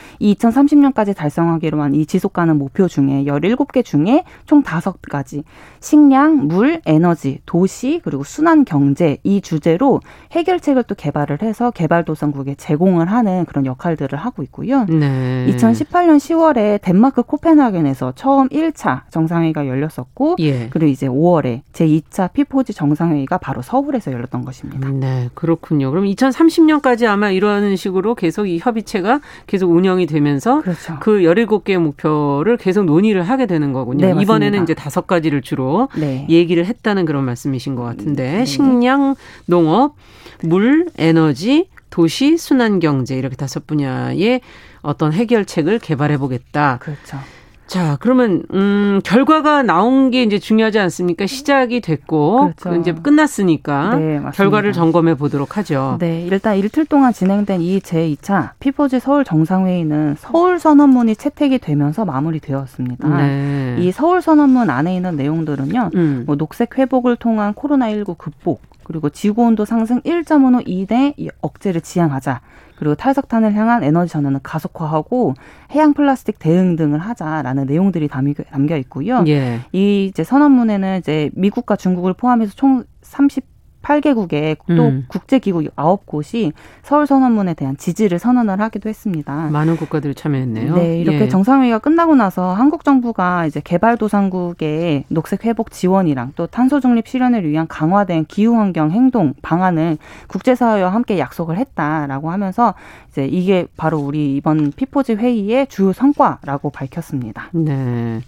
2030년까지 달성하기로 한 이 지속 가능 목표 중에 17개 중에 총 5가지 식량, 물, 에너지, 도시, 그리고 순환 경제 이 주제로 해결책을 또 개발을 해서 개발도상국에 제공을 하는 그런 역할들을 하고 있고요. 네. 2018년 10월에 덴마크 코펜하겐에서 처음 1차 정상회의가 열렸었고 예. 그리고 이제 5월에 제2차 피포지 정상회의가 바로 서울에서 열렸던 것입니다. 네, 그렇군요. 그럼 2030년까지 아마 이런 식으로 계속 이 협의체가 계속 운영이 되면서 그렇죠. 그 17개의 목표를 계속 논의를 하게 되는 거군요. 네, 이번에는 이제 다섯 가지를 주로 네. 얘기를 했다는 그런 말씀이신 것 같은데 네. 식량, 농업, 물, 에너지, 도시, 순환 경제 이렇게 다섯 분야의 어떤 해결책을 개발해 보겠다. 그렇죠. 자, 그러면 음 결과가 나온 게 이제 중요하지 않습니까? 시작이 됐고 그렇죠. 이제 끝났으니까 네, 결과를 점검해 보도록 하죠. 네, 일단 이틀 동안 진행된 이 제2차 피포지 서울 정상회의는 서울 선언문이 채택이 되면서 마무리되었습니다. 네. 이 서울 선언문 안에 있는 내용들은요. 음. 뭐 녹색 회복을 통한 코로나19 극복, 그리고 지구 온도 상승 1.5도 이내 억제를 지향하자. 그리고 탈석탄을 향한 에너지 전환을 가속화하고 해양 플라스틱 대응 등을 하자라는 내용들이 담겨 있고요. 예. 이 이제 선언문에는 이제 미국과 중국을 포함해서 총 30. 8개국의 또 음. 국제기구 9곳이 서울 선언문에 대한 지지를 선언을 하기도 했습니다. 많은 국가들이 참여했네요. 네, 이렇게 예. 정상회의가 끝나고 나서 한국 정부가 이제 개발도상국의 녹색 회복 지원이랑 또 탄소 중립 실현을 위한 강화된 기후 환경 행동 방안을 국제사회와 함께 약속을 했다라고 하면서 이제 이게 바로 우리 이번 피포지 회의의 주요 성과라고 밝혔습니다. 네.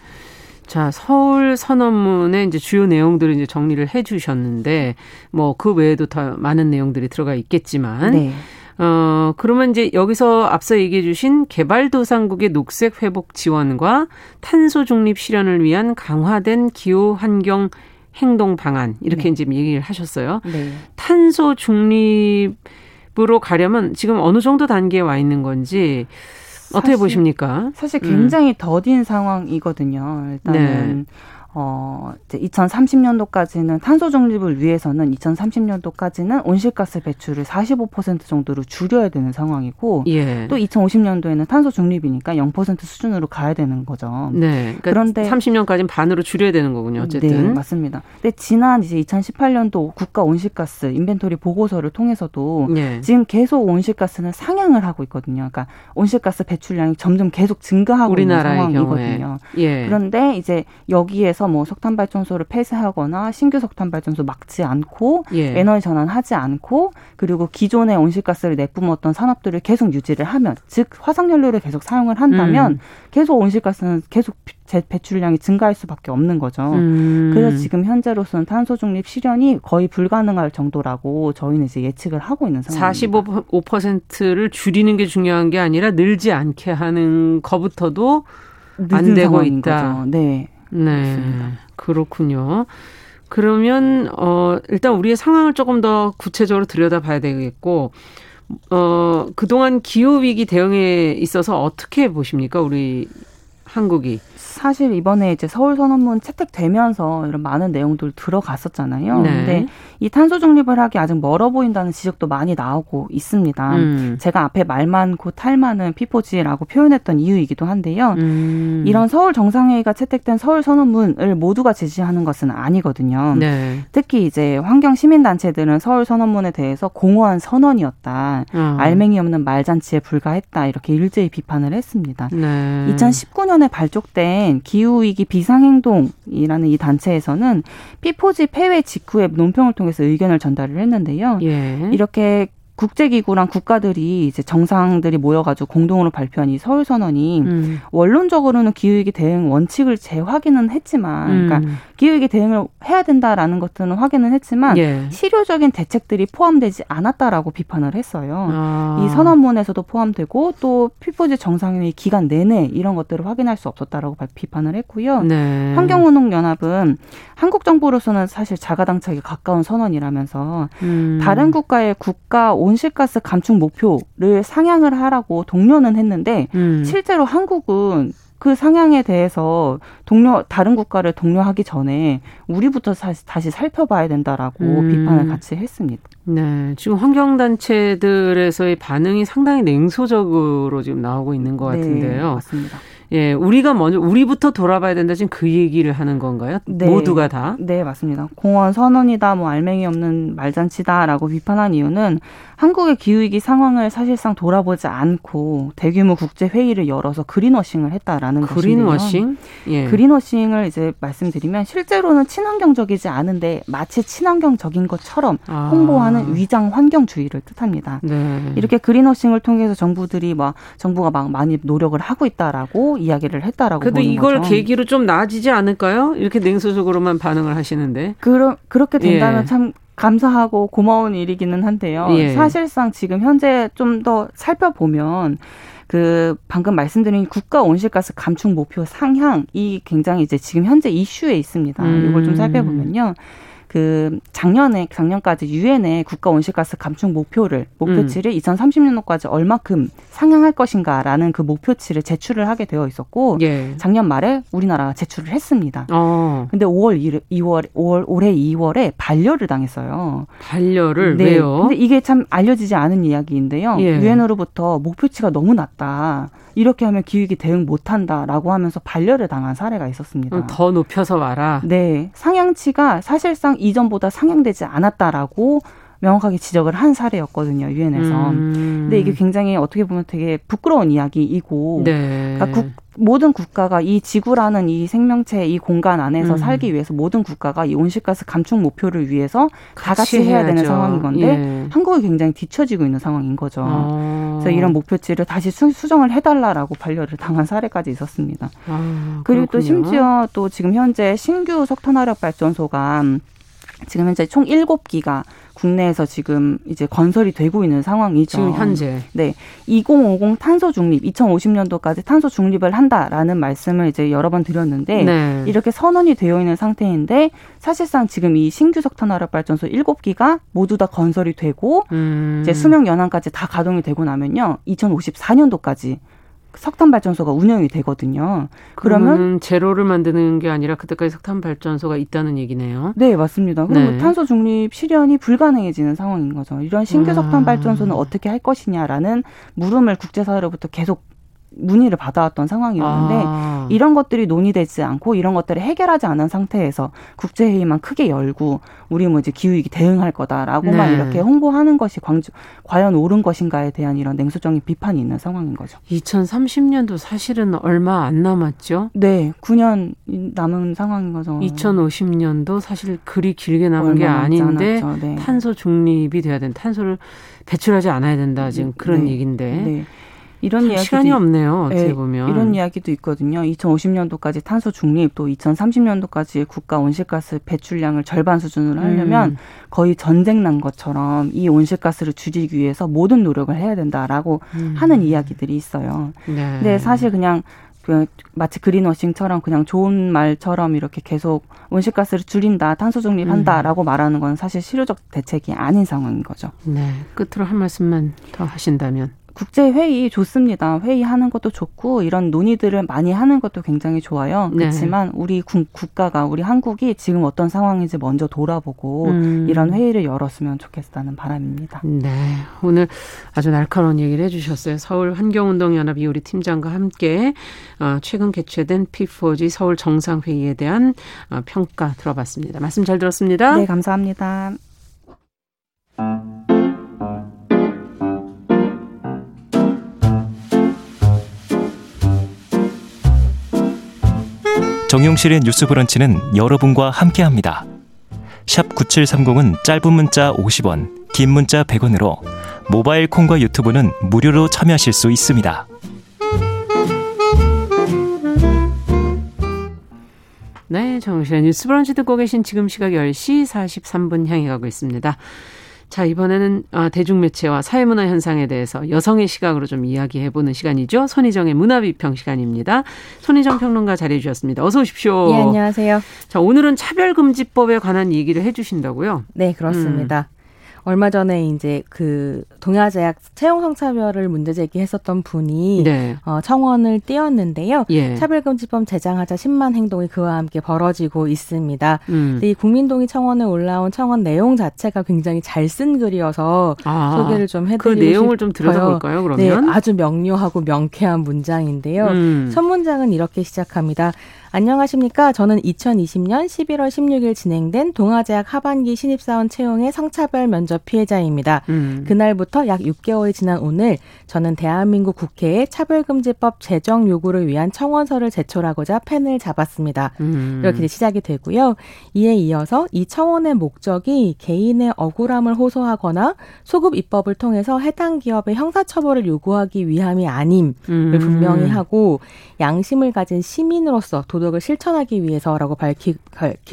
자, 서울 선언문의 이제 주요 내용들을 이제 정리를 해 주셨는데 뭐 그 외에도 더 많은 내용들이 들어가 있겠지만 네. 어, 그러면 이제 여기서 앞서 얘기해 주신 개발도상국의 녹색 회복 지원과 탄소 중립 실현을 위한 강화된 기후 환경 행동 방안 이렇게 네. 이제 얘기를 하셨어요. 네. 탄소 중립으로 가려면 지금 어느 정도 단계에 와 있는 건지 어떻게 보십니까? 사실 굉장히 음. 더딘 상황이거든요. 일단은 네. 어, 이제 2030년도까지는 탄소 중립을 위해서는 2030년도까지는 온실가스 배출을 45% 정도로 줄여야 되는 상황이고 예. 또 2050년도에는 탄소 중립이니까 0% 수준으로 가야 되는 거죠. 네. 그러니까 그런데 30년까지는 반으로 줄여야 되는 거군요. 어쨌든. 네, 맞습니다. 근데 지난 이제 2018년도 국가 온실가스 인벤토리 보고서를 통해서도 예. 지금 계속 온실가스는 상향을 하고 있거든요. 그러니까 온실가스 배출량이 점점 계속 증가하고 있는 상황이거든요. 예. 그런데 이제 여기에서 뭐 석탄 발전소를 폐쇄하거나 신규 석탄 발전소 막지 않고 예. 에너지 전환하지 않고 그리고 기존의 온실가스를 내뿜었던 산업들을 계속 유지를 하면 즉 화석연료를 계속 사용을 한다면 음. 계속 온실가스는 계속 배출량이 증가할 수밖에 없는 거죠. 음. 그래서 지금 현재로서는 탄소 중립 실현이 거의 불가능할 정도라고 저희는 이제 예측을 하고 있는 상황입니다. 45%를 줄이는 게 중요한 게 아니라 늘지 않게 하는 거부터도 안 되고 있다. 거죠. 네. 네. 그렇습니다. 그렇군요. 그러면 어 일단 우리의 상황을 조금 더 구체적으로 들여다봐야 되겠고 어 그동안 기후 위기 대응에 있어서 어떻게 보십니까? 우리 한국이 사실 이번에 이제 서울 선언문 채택되면서 이런 많은 내용들 들어갔었잖아요. 네. 근데 이 탄소 중립을 하기 아직 멀어 보인다는 지적도 많이 나오고 있습니다. 음. 제가 앞에 말 많고 탈 많은 피포지라고 표현했던 이유이기도 한데요. 음. 이런 서울 정상회의가 채택된 서울 선언문을 모두가 지지하는 것은 아니거든요. 네. 특히 이제 환경 시민 단체들은 서울 선언문에 대해서 공허한 선언이었다. 어. 알맹이 없는 말잔치에 불과했다. 이렇게 일제히 비판을 했습니다. 네. 2019년 에 발족된 기후위기 비상행동이라는 이 단체에서는 피포지 폐회 직후에 논평을 통해서 의견을 전달을 했는데요. 예. 이렇게 국제기구랑 국가들이 이제 정상들이 모여가지고 공동으로 발표한 이 서울 선언이 음. 원론적으로는 기후위기 대응 원칙을 재확인은 했지만, 음. 그러니까 기후위기 대응을 해야 된다라는 것들은 확인은 했지만 예. 실효적인 대책들이 포함되지 않았다라고 비판을 했어요. 아. 이 선언문에서도 포함되고 또 피포지 정상회의 기간 내내 이런 것들을 확인할 수 없었다라고 비판을 했고요. 네. 환경운동연합은 한국 정부로서는 사실 자가당착에 가까운 선언이라면서 음. 다른 국가의 국가 온실가스 감축 목표를 상향을 하라고 독려는 했는데 음. 실제로 한국은 그 상향에 대해서 동료 다른 국가를 독려하기 전에 우리부터 다시, 다시 살펴봐야 된다라고 음. 비판을 같이 했습니다. 네, 지금 환경 단체들에서의 반응이 상당히 냉소적으로 지금 나오고 있는 것 네, 같은데요. 네, 맞습니다. 예, 우리가 먼저 우리부터 돌아봐야 된다 지금 그 얘기를 하는 건가요? 네. 모두가 다? 네, 맞습니다. 공원 선언이다, 뭐 알맹이 없는 말잔치다라고 비판한 이유는 한국의 기후위기 상황을 사실상 돌아보지 않고 대규모 국제 회의를 열어서 그린워싱을 했다라는 그린워싱? 예. 그린워싱을 이제 말씀드리면 실제로는 친환경적이지 않은데 마치 친환경적인 것처럼 아. 홍보하는 위장 환경주의를 뜻합니다. 네. 이렇게 그린워싱을 통해서 정부들이 막 정부가 막 많이 노력을 하고 있다라고 이야기를 했다라고 그래도 이걸 거죠. 계기로 좀 나아지지 않을까요? 이렇게 냉소적으로만 반응을 하시는데. 그러, 그렇게 된다면 예. 참 감사하고 고마운 일이기는 한데요. 예. 사실상 지금 현재 좀 더 살펴보면 그 방금 말씀드린 국가 온실가스 감축 목표 상향이 굉장히 이제 지금 현재 이슈에 있습니다. 음. 이걸 좀 살펴보면요. 그 작년에 작년까지 유엔의 국가 온실가스 감축 목표를 목표치를 음. 2030년도까지 얼마큼 상향할 것인가라는 그 목표치를 제출을 하게 되어 있었고 예. 작년 말에 우리나라가 제출을 했습니다. 어. 근데 5월 1, 2월 5월 올해 2월에 반려를 당했어요. 반려를 네. 왜요? 근데 이게 참 알려지지 않은 이야기인데요. 예. 유엔으로부터 목표치가 너무 낮다. 이렇게 하면 기후위기 대응 못한다라고 하면서 반려를 당한 사례가 있었습니다. 더 높여서 와라. 네, 상향치가 사실상 이전보다 상향되지 않았다라고 명확하게 지적을 한 사례였거든요 유엔에서. 음. 근데 이게 굉장히 어떻게 보면 되게 부끄러운 이야기이고, 네. 그러니까 국, 모든 국가가 이 지구라는 이 생명체 이 공간 안에서 음. 살기 위해서 모든 국가가 이 온실가스 감축 목표를 위해서 다 같이 해야 되는 상황인 건데 예. 한국이 굉장히 뒤처지고 있는 상황인 거죠. 아. 그래서 이런 목표치를 다시 수, 정을 해달라라고 반려를 당한 사례까지 있었습니다. 아, 그리고 또 심지어 또 지금 현재 신규 석탄화력 발전소가 지금 현재 총 일곱 기가 국내에서 지금 이제 건설이 되고 있는 상황이죠. 지금 현재. 네. 2050 탄소 중립, 2050년도까지 탄소 중립을 한다라는 말씀을 이제 여러 번 드렸는데 네. 이렇게 선언이 되어 있는 상태인데 사실상 지금 이 신규 석탄 화력 발전소 7기가 모두 다 건설이 되고 음. 이제 수명 연한까지 다 가동이 되고 나면요. 2054년도까지 석탄 발전소가 운영이 되거든요. 그러면 제로를 만드는 게 아니라 그때까지 석탄 발전소가 있다는 얘기네요. 네, 맞습니다. 그럼 네. 탄소 중립 실현이 불가능해지는 상황인 거죠. 이런 신규 석탄 아. 발전소는 어떻게 할 것이냐라는 물음을 국제사회로부터 계속 문의를 받아왔던 상황이었는데 아. 이런 것들이 논의되지 않고 이런 것들을 해결하지 않은 상태에서 국제회의만 크게 열고 우리 뭐 이제 기후위기 대응할 거다라고만 네. 이렇게 홍보하는 것이 광주, 과연 옳은 것인가에 대한 이런 냉소적인 비판이 있는 상황인 거죠. 2030년도 사실은 얼마 안 남았죠? 네, 9년 남은 상황인 거죠. 2050년도 사실 그리 길게 남은 게 아닌데 네. 탄소 중립이 돼야 된다. 탄소를 배출하지 않아야 된다. 지금 그런 네. 얘기인데. 네. 이런 이야기 시간이 없네요. 어떻게 네, 보면 이런 이야기도 있거든요. 2050년도까지 탄소 중립 또 2030년도까지 국가 온실가스 배출량을 절반 수준으로 하려면 음. 거의 전쟁 난 것처럼 이 온실가스를 줄이기 위해서 모든 노력을 해야 된다라고 음. 하는 이야기들이 있어요. 네. 근데 사실 그냥 그 마치 그린워싱처럼 그냥 좋은 말처럼 이렇게 계속 온실가스를 줄인다, 탄소 중립한다라고 음. 말하는 건 사실 실효적 대책이 아닌 상황인 거죠. 네. 끝으로 한 말씀만 더 하신다면. 국제 회의 좋습니다. 회의하는 것도 좋고 이런 논의들을 많이 하는 것도 굉장히 좋아요. 네. 그렇지만 우리 국, 가가 우리 한국이 지금 어떤 상황인지 먼저 돌아보고 음. 이런 회의를 열었으면 좋겠다는 바람입니다. 네. 오늘 아주 날카로운 얘기를 해 주셨어요. 서울 환경운동 연합 이우리 팀장과 함께 어, 최근 개최된 P4G 서울 정상회의에 대한 어, 평가 들어봤습니다. 말씀 잘 들었습니다. 네, 감사합니다. 정용실의 뉴스 브런치는 여러분과 함께합니다. 샵 9730은 짧은 문자 50원, 긴 문자 100원으로 모바일 콩과 유튜브는 무료로 참여하실 수 있습니다. 네, 정용실의 뉴스 브런치 듣고 계신 지금 시각 10시 43분 향해 가고 있습니다. 자, 이번에는 아, 대중매체와 사회문화 현상에 대해서 여성의 시각으로 좀 이야기해보는 시간이죠. 손희정의 문화비평 시간입니다. 손희정 평론가 자리해주셨습니다. 어서 오십시오. 네, 안녕하세요. 자, 오늘은 차별금지법에 관한 얘기를 해주신다고요? 네, 그렇습니다. 음. 얼마 전에 이제 그 동아제약 채용 성차별을 문제 제기했었던 분이 네. 어, 청원을 띄웠는데요. 예. 차별금지법 제정하자 10만 행동이 그와 함께 벌어지고 있습니다. 음. 이 국민동의 청원에 올라온 청원 내용 자체가 굉장히 잘 쓴 글이어서 아, 소개를 좀 해드리고 그 내용을 좀 들여다볼까요? 그러면 네, 아주 명료하고 명쾌한 문장인데요. 음. 첫 문장은 이렇게 시작합니다. 안녕하십니까. 저는 2020년 11월 16일 진행된 동아제약 하반기 신입사원 채용의 성차별 면접 피해자입니다. 음. 그날부터 약 6개월이 지난 오늘 저는 대한민국 국회에 차별금지법 제정 요구를 위한 청원서를 제출하고자 펜을 잡았습니다. 음. 이렇게 시작이 되고요. 이에 이어서 이 청원의 목적이 개인의 억울함을 호소하거나 소급 입법을 통해서 해당 기업의 형사처벌을 요구하기 위함이 아님을 음. 분명히 하고 양심을 가진 시민으로서 도 덕을 실천하기 위해서라고 밝히,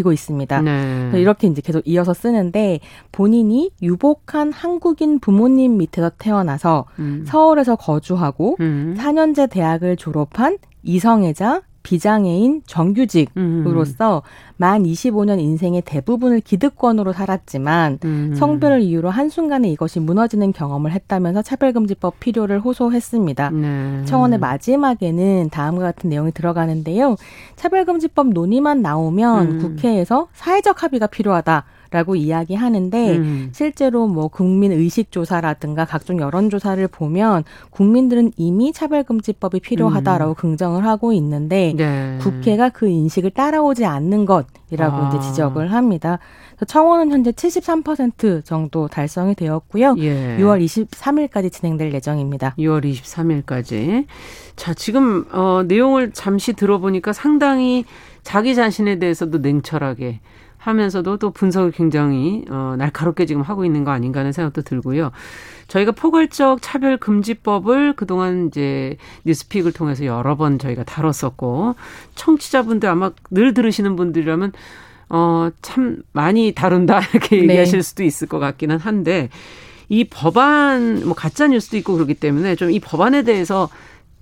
고 있습니다. 네. 이렇게 이제 계속 이어서 쓰는데 본인이 유복한 한국인 부모님 밑에서 태어나서 음. 서울에서 거주하고 음. 4년제 대학을 졸업한 이성애자 비장애인 정규직으로서 음. 만 25년 인생의 대부분을 기득권으로 살았지만 음. 성별을 이유로 한순간에 이것이 무너지는 경험을 했다면서 차별금지법 필요를 호소했습니다. 네. 청원의 마지막에는 다음과 같은 내용이 들어가는데요. 차별금지법 논의만 나오면 음. 국회에서 사회적 합의가 필요하다. 라고 이야기하는데 음. 실제로 뭐 국민 의식 조사라든가 각종 여론 조사를 보면 국민들은 이미 차별금지법이 필요하다라고 음. 긍정을 하고 있는데 네. 국회가 그 인식을 따라오지 않는 것이라고 아. 이제 지적을 합니다. 청원은 현재 73% 정도 달성이 되었고요. 예. 6월 23일까지 진행될 예정입니다. 6월 23일까지. 자, 지금 어 내용을 잠시 들어보니까 상당히 자기 자신에 대해서도 냉철하게 하면서도 또 분석을 굉장히 어, 날카롭게 지금 하고 있는 거 아닌가 하는 생각도 들고요. 저희가 포괄적 차별 금지법을 그동안 이제 뉴스픽을 통해서 여러 번 저희가 다뤘었고 청취자분들 아마 늘 들으시는 분들이라면 어, 참 많이 다룬다 이렇게 네. 얘기하실 수도 있을 것 같기는 한데 이 법안 뭐 가짜 뉴스도 있고 그렇기 때문에 좀 이 법안에 대해서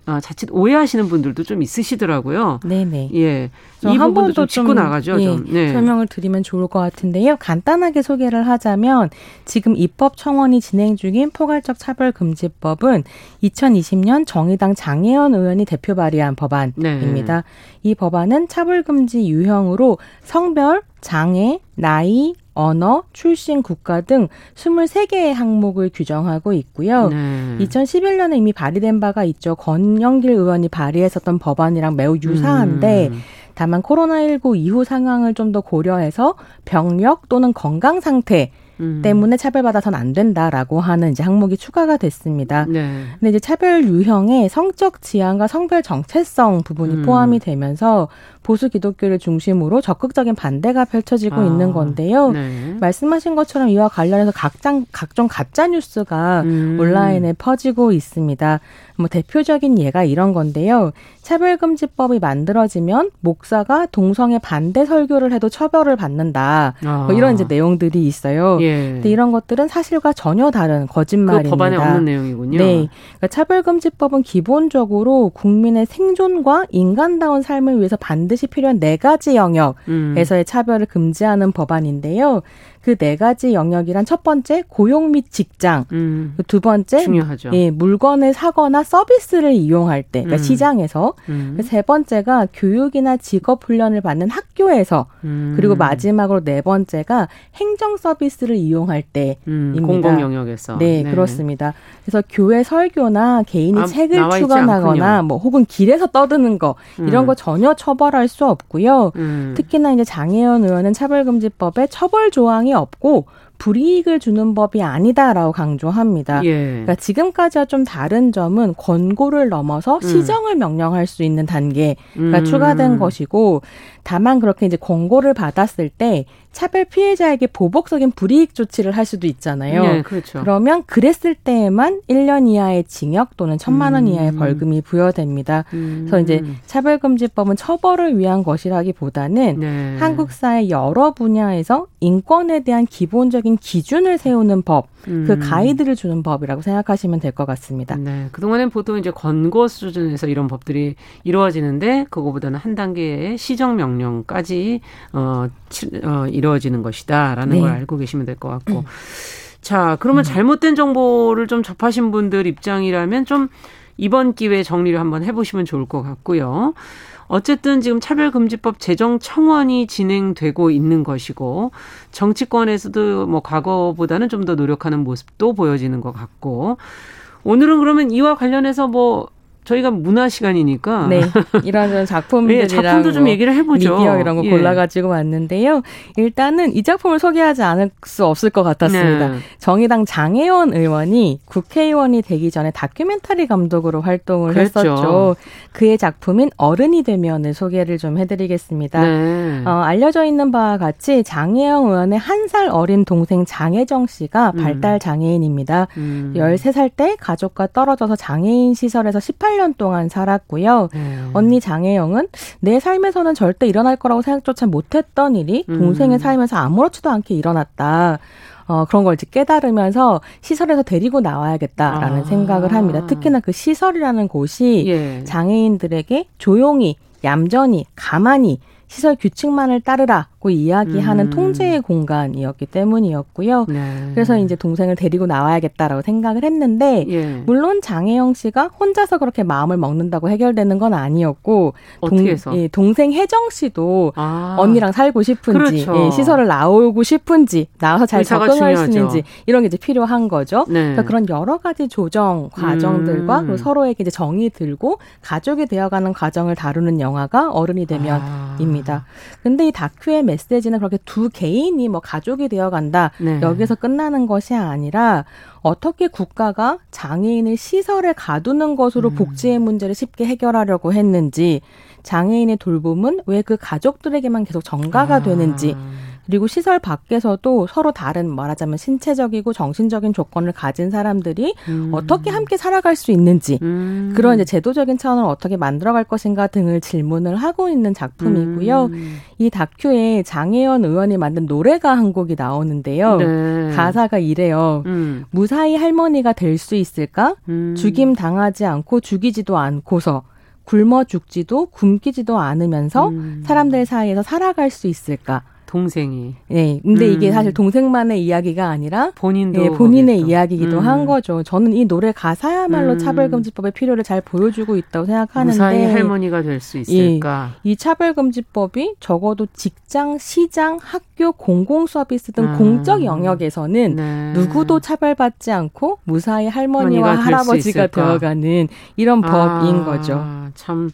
어, 자칫 오해하시는 분들도 좀 있으시더라고요. 네네. 예. 이한 번도 좀 짚고 나가죠. 예, 좀. 네. 설명을 드리면 좋을 것 같은데요. 간단하게 소개를 하자면 지금 입법 청원이 진행 중인 포괄적 차별금지법은 2020년 정의당 장혜연 의원이 대표 발의한 법안입니다. 네. 이 법안은 차별금지 유형으로 성별, 장애, 나이, 언어, 출신 국가 등 23개의 항목을 규정하고 있고요. 네. 2011년에 이미 발의된 바가 있죠. 권영길 의원이 발의했었던 법안이랑 매우 유사한데 음. 다만 코로나19 이후 상황을 좀 더 고려해서 병력 또는 건강 상태 음. 때문에 차별받아서는 안 된다라고 하는 이제 항목이 추가가 됐습니다. 네. 근데 이제 차별 유형에 성적 지향과 성별 정체성 부분이 음. 포함이 되면서 보수 기독교를 중심으로 적극적인 반대가 펼쳐지고 아, 있는 건데요. 네. 말씀하신 것처럼 이와 관련해서 각장, 각종 가짜 뉴스가 음. 온라인에 퍼지고 있습니다. 뭐 대표적인 예가 이런 건데요. 차별금지법이 만들어지면 목사가 동성애 반대 설교를 해도 처벌을 받는다. 아. 뭐 이런 이제 내용들이 있어요. 예. 근데 이런 것들은 사실과 전혀 다른 거짓말입니다. 그 법안에 없는 내용이군요. 네. 그러니까 차별금지법은 기본적으로 국민의 생존과 인간다운 삶을 위해서 반드시 반드시 필요한 네 가지 영역에서의 음. 차별을 금지하는 법안인데요. 그 네 가지 영역이란 첫 번째 고용 및 직장, 음. 두 번째 중요하죠. 예, 물건을 사거나 서비스를 이용할 때, 그러니까 음. 시장에서 음. 세 번째가 교육이나 직업 훈련을 받는 학교에서 음. 그리고 마지막으로 네 번째가 행정 서비스를 이용할 때입니다. 음, 공공 영역에서 네, 네, 그렇습니다. 그래서 교회 설교나 개인이 아, 책을 출간하거나 뭐 혹은 길에서 떠드는 거 이런 음. 거 전혀 처벌할 수 없고요. 특히나 이제 장혜연 의원은 차별금지법에 처벌 조항이 없고 불이익을 주는 법이 아니다라고 강조합니다. 예. 그러니까 지금까지와 좀 다른 점은 권고를 넘어서 음. 시정을 음. 명령할 수 있는 단계가 음. 추가된 것이고 다만 그렇게 이제 권고를 받았을 때 차별 피해자에게 보복적인 불이익 조치를 할 수도 있잖아요. 네, 그렇죠. 그러면 그랬을 때에만 1년 이하의 징역 또는 1천만 원 음. 이하의 벌금이 부여됩니다. 음. 그래서 이제 차별금지법은 처벌을 위한 것이라기보다는 네. 한국 사회 여러 분야에서 인권에 대한 기본적인 기준을 세우는 법, 그 음. 그 가이드를 주는 법이라고 생각하시면 될 것 같습니다. 네. 그동안엔 보통 이제 권고 수준에서 이런 법들이 이루어지는데 그거보다는 한 단계의 시정 명령까지 어, 어 이루어지는 것이다라는 네. 걸 알고 계시면 될 것 같고. 자, 그러면 음. 잘못된 정보를 좀 접하신 분들 입장이라면 좀 이번 기회에 정리를 한번 해보시면 좋을 것 같고요. 어쨌든 지금 차별금지법 제정 청원이 진행되고 있는 것이고 정치권에서도 뭐 과거보다는 좀 더 노력하는 모습도 보여지는 것 같고. 오늘은 그러면 이와 관련해서 뭐 저희가 문화 시간이니까 네 이런 작품들이랑 네, 작품도 좀뭐 얘기를 해보죠. 미디어 이런 거 예. 골라가지고 왔는데요. 일단은 이 작품을 소개하지 않을 수 없을 것 같았습니다. 네. 정의당 장혜원 의원이 국회의원이 되기 전에 다큐멘터리 감독으로 활동을 그랬죠. 했었죠. 그의 작품인 어른이 되면을 소개를 좀 해드리겠습니다. 네. 어, 알려져 있는 바와 같이 장혜영 의원의 한 살 어린 동생 장혜정 씨가 음. 발달 장애인입니다. 음. 13살 때 가족과 떨어져서 장애인 시설에서 18 18년 동안 살았고요. 음. 언니 장혜영은 내 삶에서는 절대 일어날 거라고 생각조차 못했던 일이 음. 동생의 삶에서 아무렇지도 않게 일어났다. 어, 그런 걸 이제 깨달으면서 시설에서 데리고 나와야겠다라는 아. 생각을 합니다. 특히나 그 시설이라는 곳이 예. 장애인들에게 조용히, 얌전히, 가만히 시설 규칙만을 따르라고 이야기하는 음. 통제의 공간이었기 때문이었고요. 네. 그래서 이제 동생을 데리고 나와야겠다라고 생각을 했는데 예. 물론 장혜영 씨가 혼자서 그렇게 마음을 먹는다고 해결되는 건 아니었고 동, 예, 동생 혜정 씨도 아. 언니랑 살고 싶은지 그렇죠. 예, 시설을 나오고 싶은지 나와서 잘 적응할 수 있는지 이런 게 이제 필요한 거죠. 네. 그러니까 그런 여러 가지 조정 과정들과 음. 서로에게 이제 정이 들고 가족이 되어가는 과정을 다루는 영화가 어른이 되면입니다. 아. 근데 이 다큐의 메시지는 그렇게 두 개인이 뭐 가족이 되어간다 네. 여기서 끝나는 것이 아니라 어떻게 국가가 장애인을 시설에 가두는 것으로 음. 복지의 문제를 쉽게 해결하려고 했는지 장애인의 돌봄은 왜 그 가족들에게만 계속 전가가 아. 되는지 그리고 시설 밖에서도 서로 다른 말하자면 신체적이고 정신적인 조건을 가진 사람들이 음. 어떻게 함께 살아갈 수 있는지 음. 그런 이제 제도적인 차원을 어떻게 만들어갈 것인가 등을 질문을 하고 있는 작품이고요. 음. 이 다큐에 장혜연 의원이 만든 노래가 한 곡이 나오는데요. 네. 가사가 이래요. 음. 무사히 할머니가 될 수 있을까? 음. 죽임 당하지 않고 죽이지도 않고서 굶어 죽지도 굶기지도 않으면서 음. 사람들 사이에서 살아갈 수 있을까? 동생이. 네. 근데 음. 이게 사실 동생만의 이야기가 아니라 본인도 네, 본인의 거겠죠. 이야기이기도 음. 한 거죠. 저는 이 노래 가사야말로 음. 차별금지법의 필요를 잘 보여주고 있다고 생각하는데 무사히 할머니가 될 수 있을까? 이, 이, 차별금지법이 적어도 직장, 시장, 학교, 공공 서비스 등 아. 공적 영역에서는 네. 누구도 차별받지 않고 무사히 할머니와 할아버지가 되어가는 이런 아. 법인 거죠. 참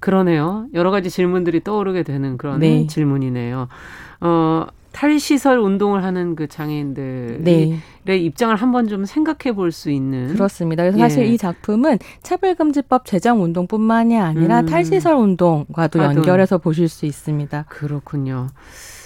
그러네요. 여러 가지 질문들이 떠오르게 되는 그런 네. 질문이네요. 어, 탈시설 운동을 하는 그 장애인들의 네. 입장을 한번 좀 생각해 볼 수 있는 그렇습니다. 그래서 예. 사실 이 작품은 차별금지법 제정 운동뿐만이 아니라 음. 탈시설 운동과도 연결해서 보실 수 있습니다. 그렇군요.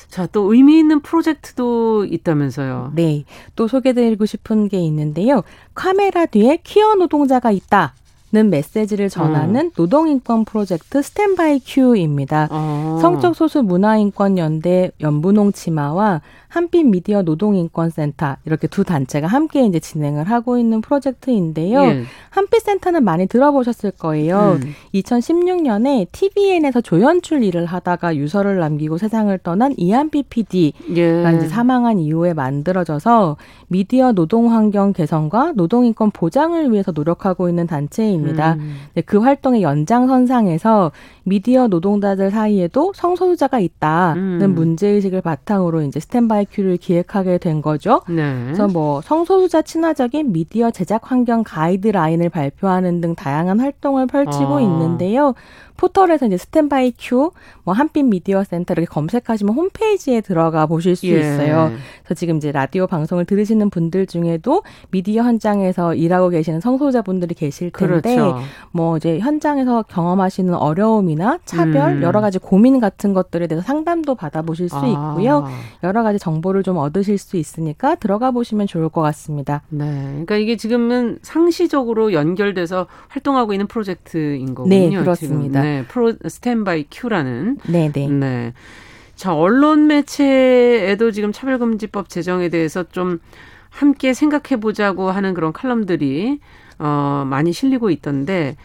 자, 또 의미 있는 프로젝트도 있다면서요. 네. 또 소개드리고 싶은 게 있는데요. 카메라 뒤에 퀴어 노동자가 있다. 는 메시지를 전하는 음. 노동인권 프로젝트 스탠바이 큐입니다. 어. 성적 소수 문화인권 연대 연분홍 치마와 한빛 미디어 노동인권센터 이렇게 두 단체가 함께 이제 진행을 하고 있는 프로젝트인데요. 예. 한빛 센터는 많이 들어보셨을 거예요. 음. 2016년에 TVN에서 조연출 일을 하다가 유서를 남기고 세상을 떠난 이한빛 PD가 예. 이제 사망한 이후에 만들어져서 미디어 노동 환경 개선과 노동인권 보장을 위해서 노력하고 있는 단체 입니다. 음. 그 활동의 연장선상에서 미디어 노동자들 사이에도 성소수자가 있다는 음. 문제의식을 바탕으로 이제 스탠바이 큐를 기획하게 된 거죠. 네. 그래서 뭐 성소수자 친화적인 미디어 제작 환경 가이드라인을 발표하는 등 다양한 활동을 펼치고 아. 있는데요. 포털에서 이제 스탠바이 큐, 뭐 한빛 미디어 센터 이렇게 검색하시면 홈페이지에 들어가 보실 수 예. 있어요. 그래서 지금 이제 라디오 방송을 들으시는 분들 중에도 미디어 현장에서 일하고 계시는 성소자분들이 계실 텐데 그렇죠. 뭐 이제 현장에서 경험하시는 어려움이나 차별, 음. 여러 가지 고민 같은 것들에 대해서 상담도 받아보실 수 아. 있고요. 여러 가지 정보를 좀 얻으실 수 있으니까 들어가 보시면 좋을 것 같습니다. 네. 그러니까 이게 지금은 상시적으로 연결돼서 활동하고 있는 프로젝트인 거군요. 네, 그렇습니다. 네, 프로 스탠바이 큐라는. 네, 네. 네. 자, 언론 매체에도 지금 차별금지법 제정에 대해서 좀 함께 생각해 보자고 하는 그런 칼럼들이 어 많이 실리고 있던데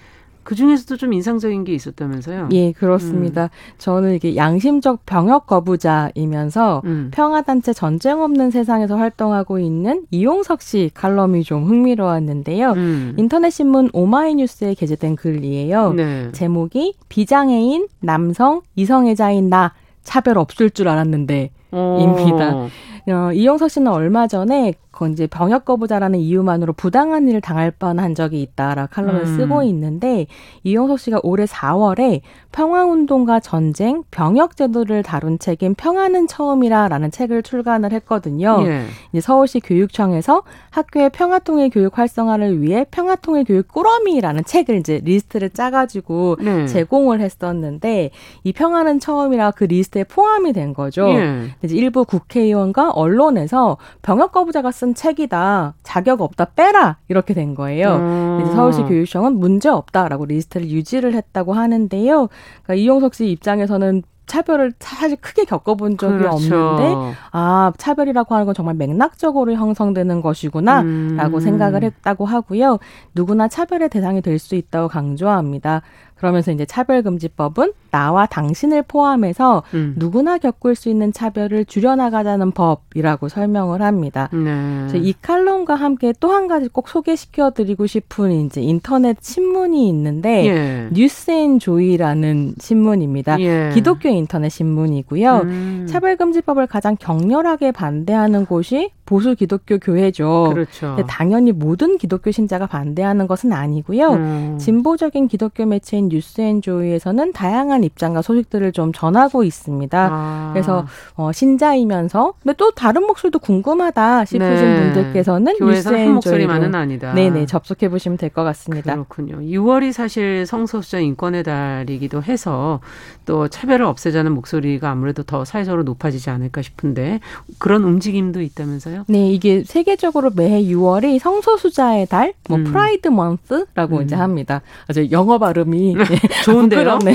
그 중에서도 좀 인상적인 게 있었다면서요? 예, 그렇습니다. 음. 저는 이게 양심적 병역 거부자이면서 음. 평화단체 전쟁 없는 세상에서 활동하고 있는 이용석 씨 칼럼이 좀 흥미로웠는데요. 음. 인터넷 신문 오마이뉴스에 게재된 글이에요. 네. 제목이 비장애인 남성 이성애자인 나 차별 없을 줄 알았는데 입니다. 어, 이용석 씨는 얼마 전에 그 이제 병역 거부자라는 이유만으로 부당한 일을 당할 뻔한 적이 있다라 칼럼을 음. 쓰고 있는데 이용석 씨가 올해 4월에 평화운동과 전쟁, 병역 제도를 다룬 책인 평화는 처음이라라는 책을 출간을 했거든요. 예. 이제 서울시 교육청에서 학교의 평화통일 교육 활성화를 위해 평화통일 교육 꾸러미라는 책을 이제 리스트를 짜가지고 네. 제공을 했었는데 이 평화는 처음이라 그 리스트에 포함이 된 거죠. 예. 이제 일부 국회의원과 언론에서 병역 거부자가 쓴 책이다. 자격 없다. 빼라. 이렇게 된 거예요. 음. 서울시 교육청은 문제 없다라고 리스트를 유지를 했다고 하는데요. 그러니까 이용석 씨 입장에서는 차별을 사실 크게 겪어본 적이 그렇죠. 없는데 아 차별이라고 하는 건 정말 맥락적으로 형성되는 것이구나라고 음. 생각을 했다고 하고요. 누구나 차별의 대상이 될 수 있다고 강조합니다. 그러면서 이제 차별금지법은 나와 당신을 포함해서 음. 누구나 겪을 수 있는 차별을 줄여나가자는 법이라고 설명을 합니다. 네. 이 칼럼과 함께 또 한 가지 꼭 소개시켜드리고 싶은 이제 인터넷 신문이 있는데 예. 뉴스앤조이라는 신문입니다. 예. 기독교 인터넷 신문이고요. 음. 차별금지법을 가장 격렬하게 반대하는 곳이 보수 기독교 교회죠. 그렇죠. 당연히 모든 기독교 신자가 반대하는 것은 아니고요. 음. 진보적인 기독교 매체인 뉴스앤조이에서는 다양한 입장과 소식들을 좀 전하고 있습니다. 아. 그래서 어, 신자이면서 근데 또 다른 목소리도 궁금하다 싶으신 네. 분들께서는 뉴스앤조이 목소리만은 아니다. 네네 접속해 보시면 될 것 같습니다. 그렇군요. 6월이 사실 성소수자 인권의 달이기도 해서 또 차별을 없애자는 목소리가 아무래도 더 사회적으로 높아지지 않을까 싶은데 그런 움직임도 있다면서요? 네, 이게 세계적으로 매해 6월이 성소수자의 달, 뭐 음. Pride Month라고 음. 이제 합니다. 아주 영어 발음이 네, 좋은데요. 네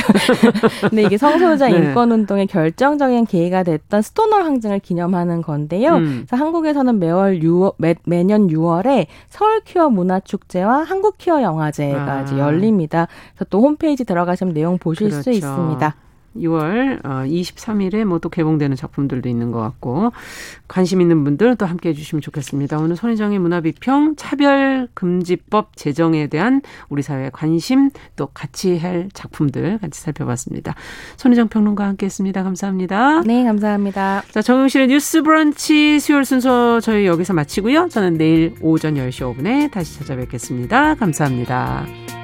근데 이게 성소수자 네. 인권 운동의 결정적인 계기가 됐던 스톤월 항쟁을 기념하는 건데요. 음. 그래서 한국에서는 매월 6월, 매, 매년 6월에 서울 퀴어 문화 축제와 한국 퀴어 영화제가 아. 이제 열립니다. 그래서 또 홈페이지 들어가시면 내용 보실 그렇죠. 수 있습니다. 6월 23일에 어, 뭐또 개봉되는 작품들도 있는 것 같고 관심 있는 분들 또 함께 해 주시면 좋겠습니다. 오늘 손희정의 문화비평 차별금지법 제정에 대한 우리 사회의 관심 또 같이 할 작품들 같이 살펴봤습니다. 손희정 평론가와 함께했습니다. 감사합니다. 네, 감사합니다. 자, 정용실의 뉴스 브런치 수요일 순서 저희 여기서 마치고요. 저는 내일 오전 10시 5분에 다시 찾아뵙겠습니다. 감사합니다.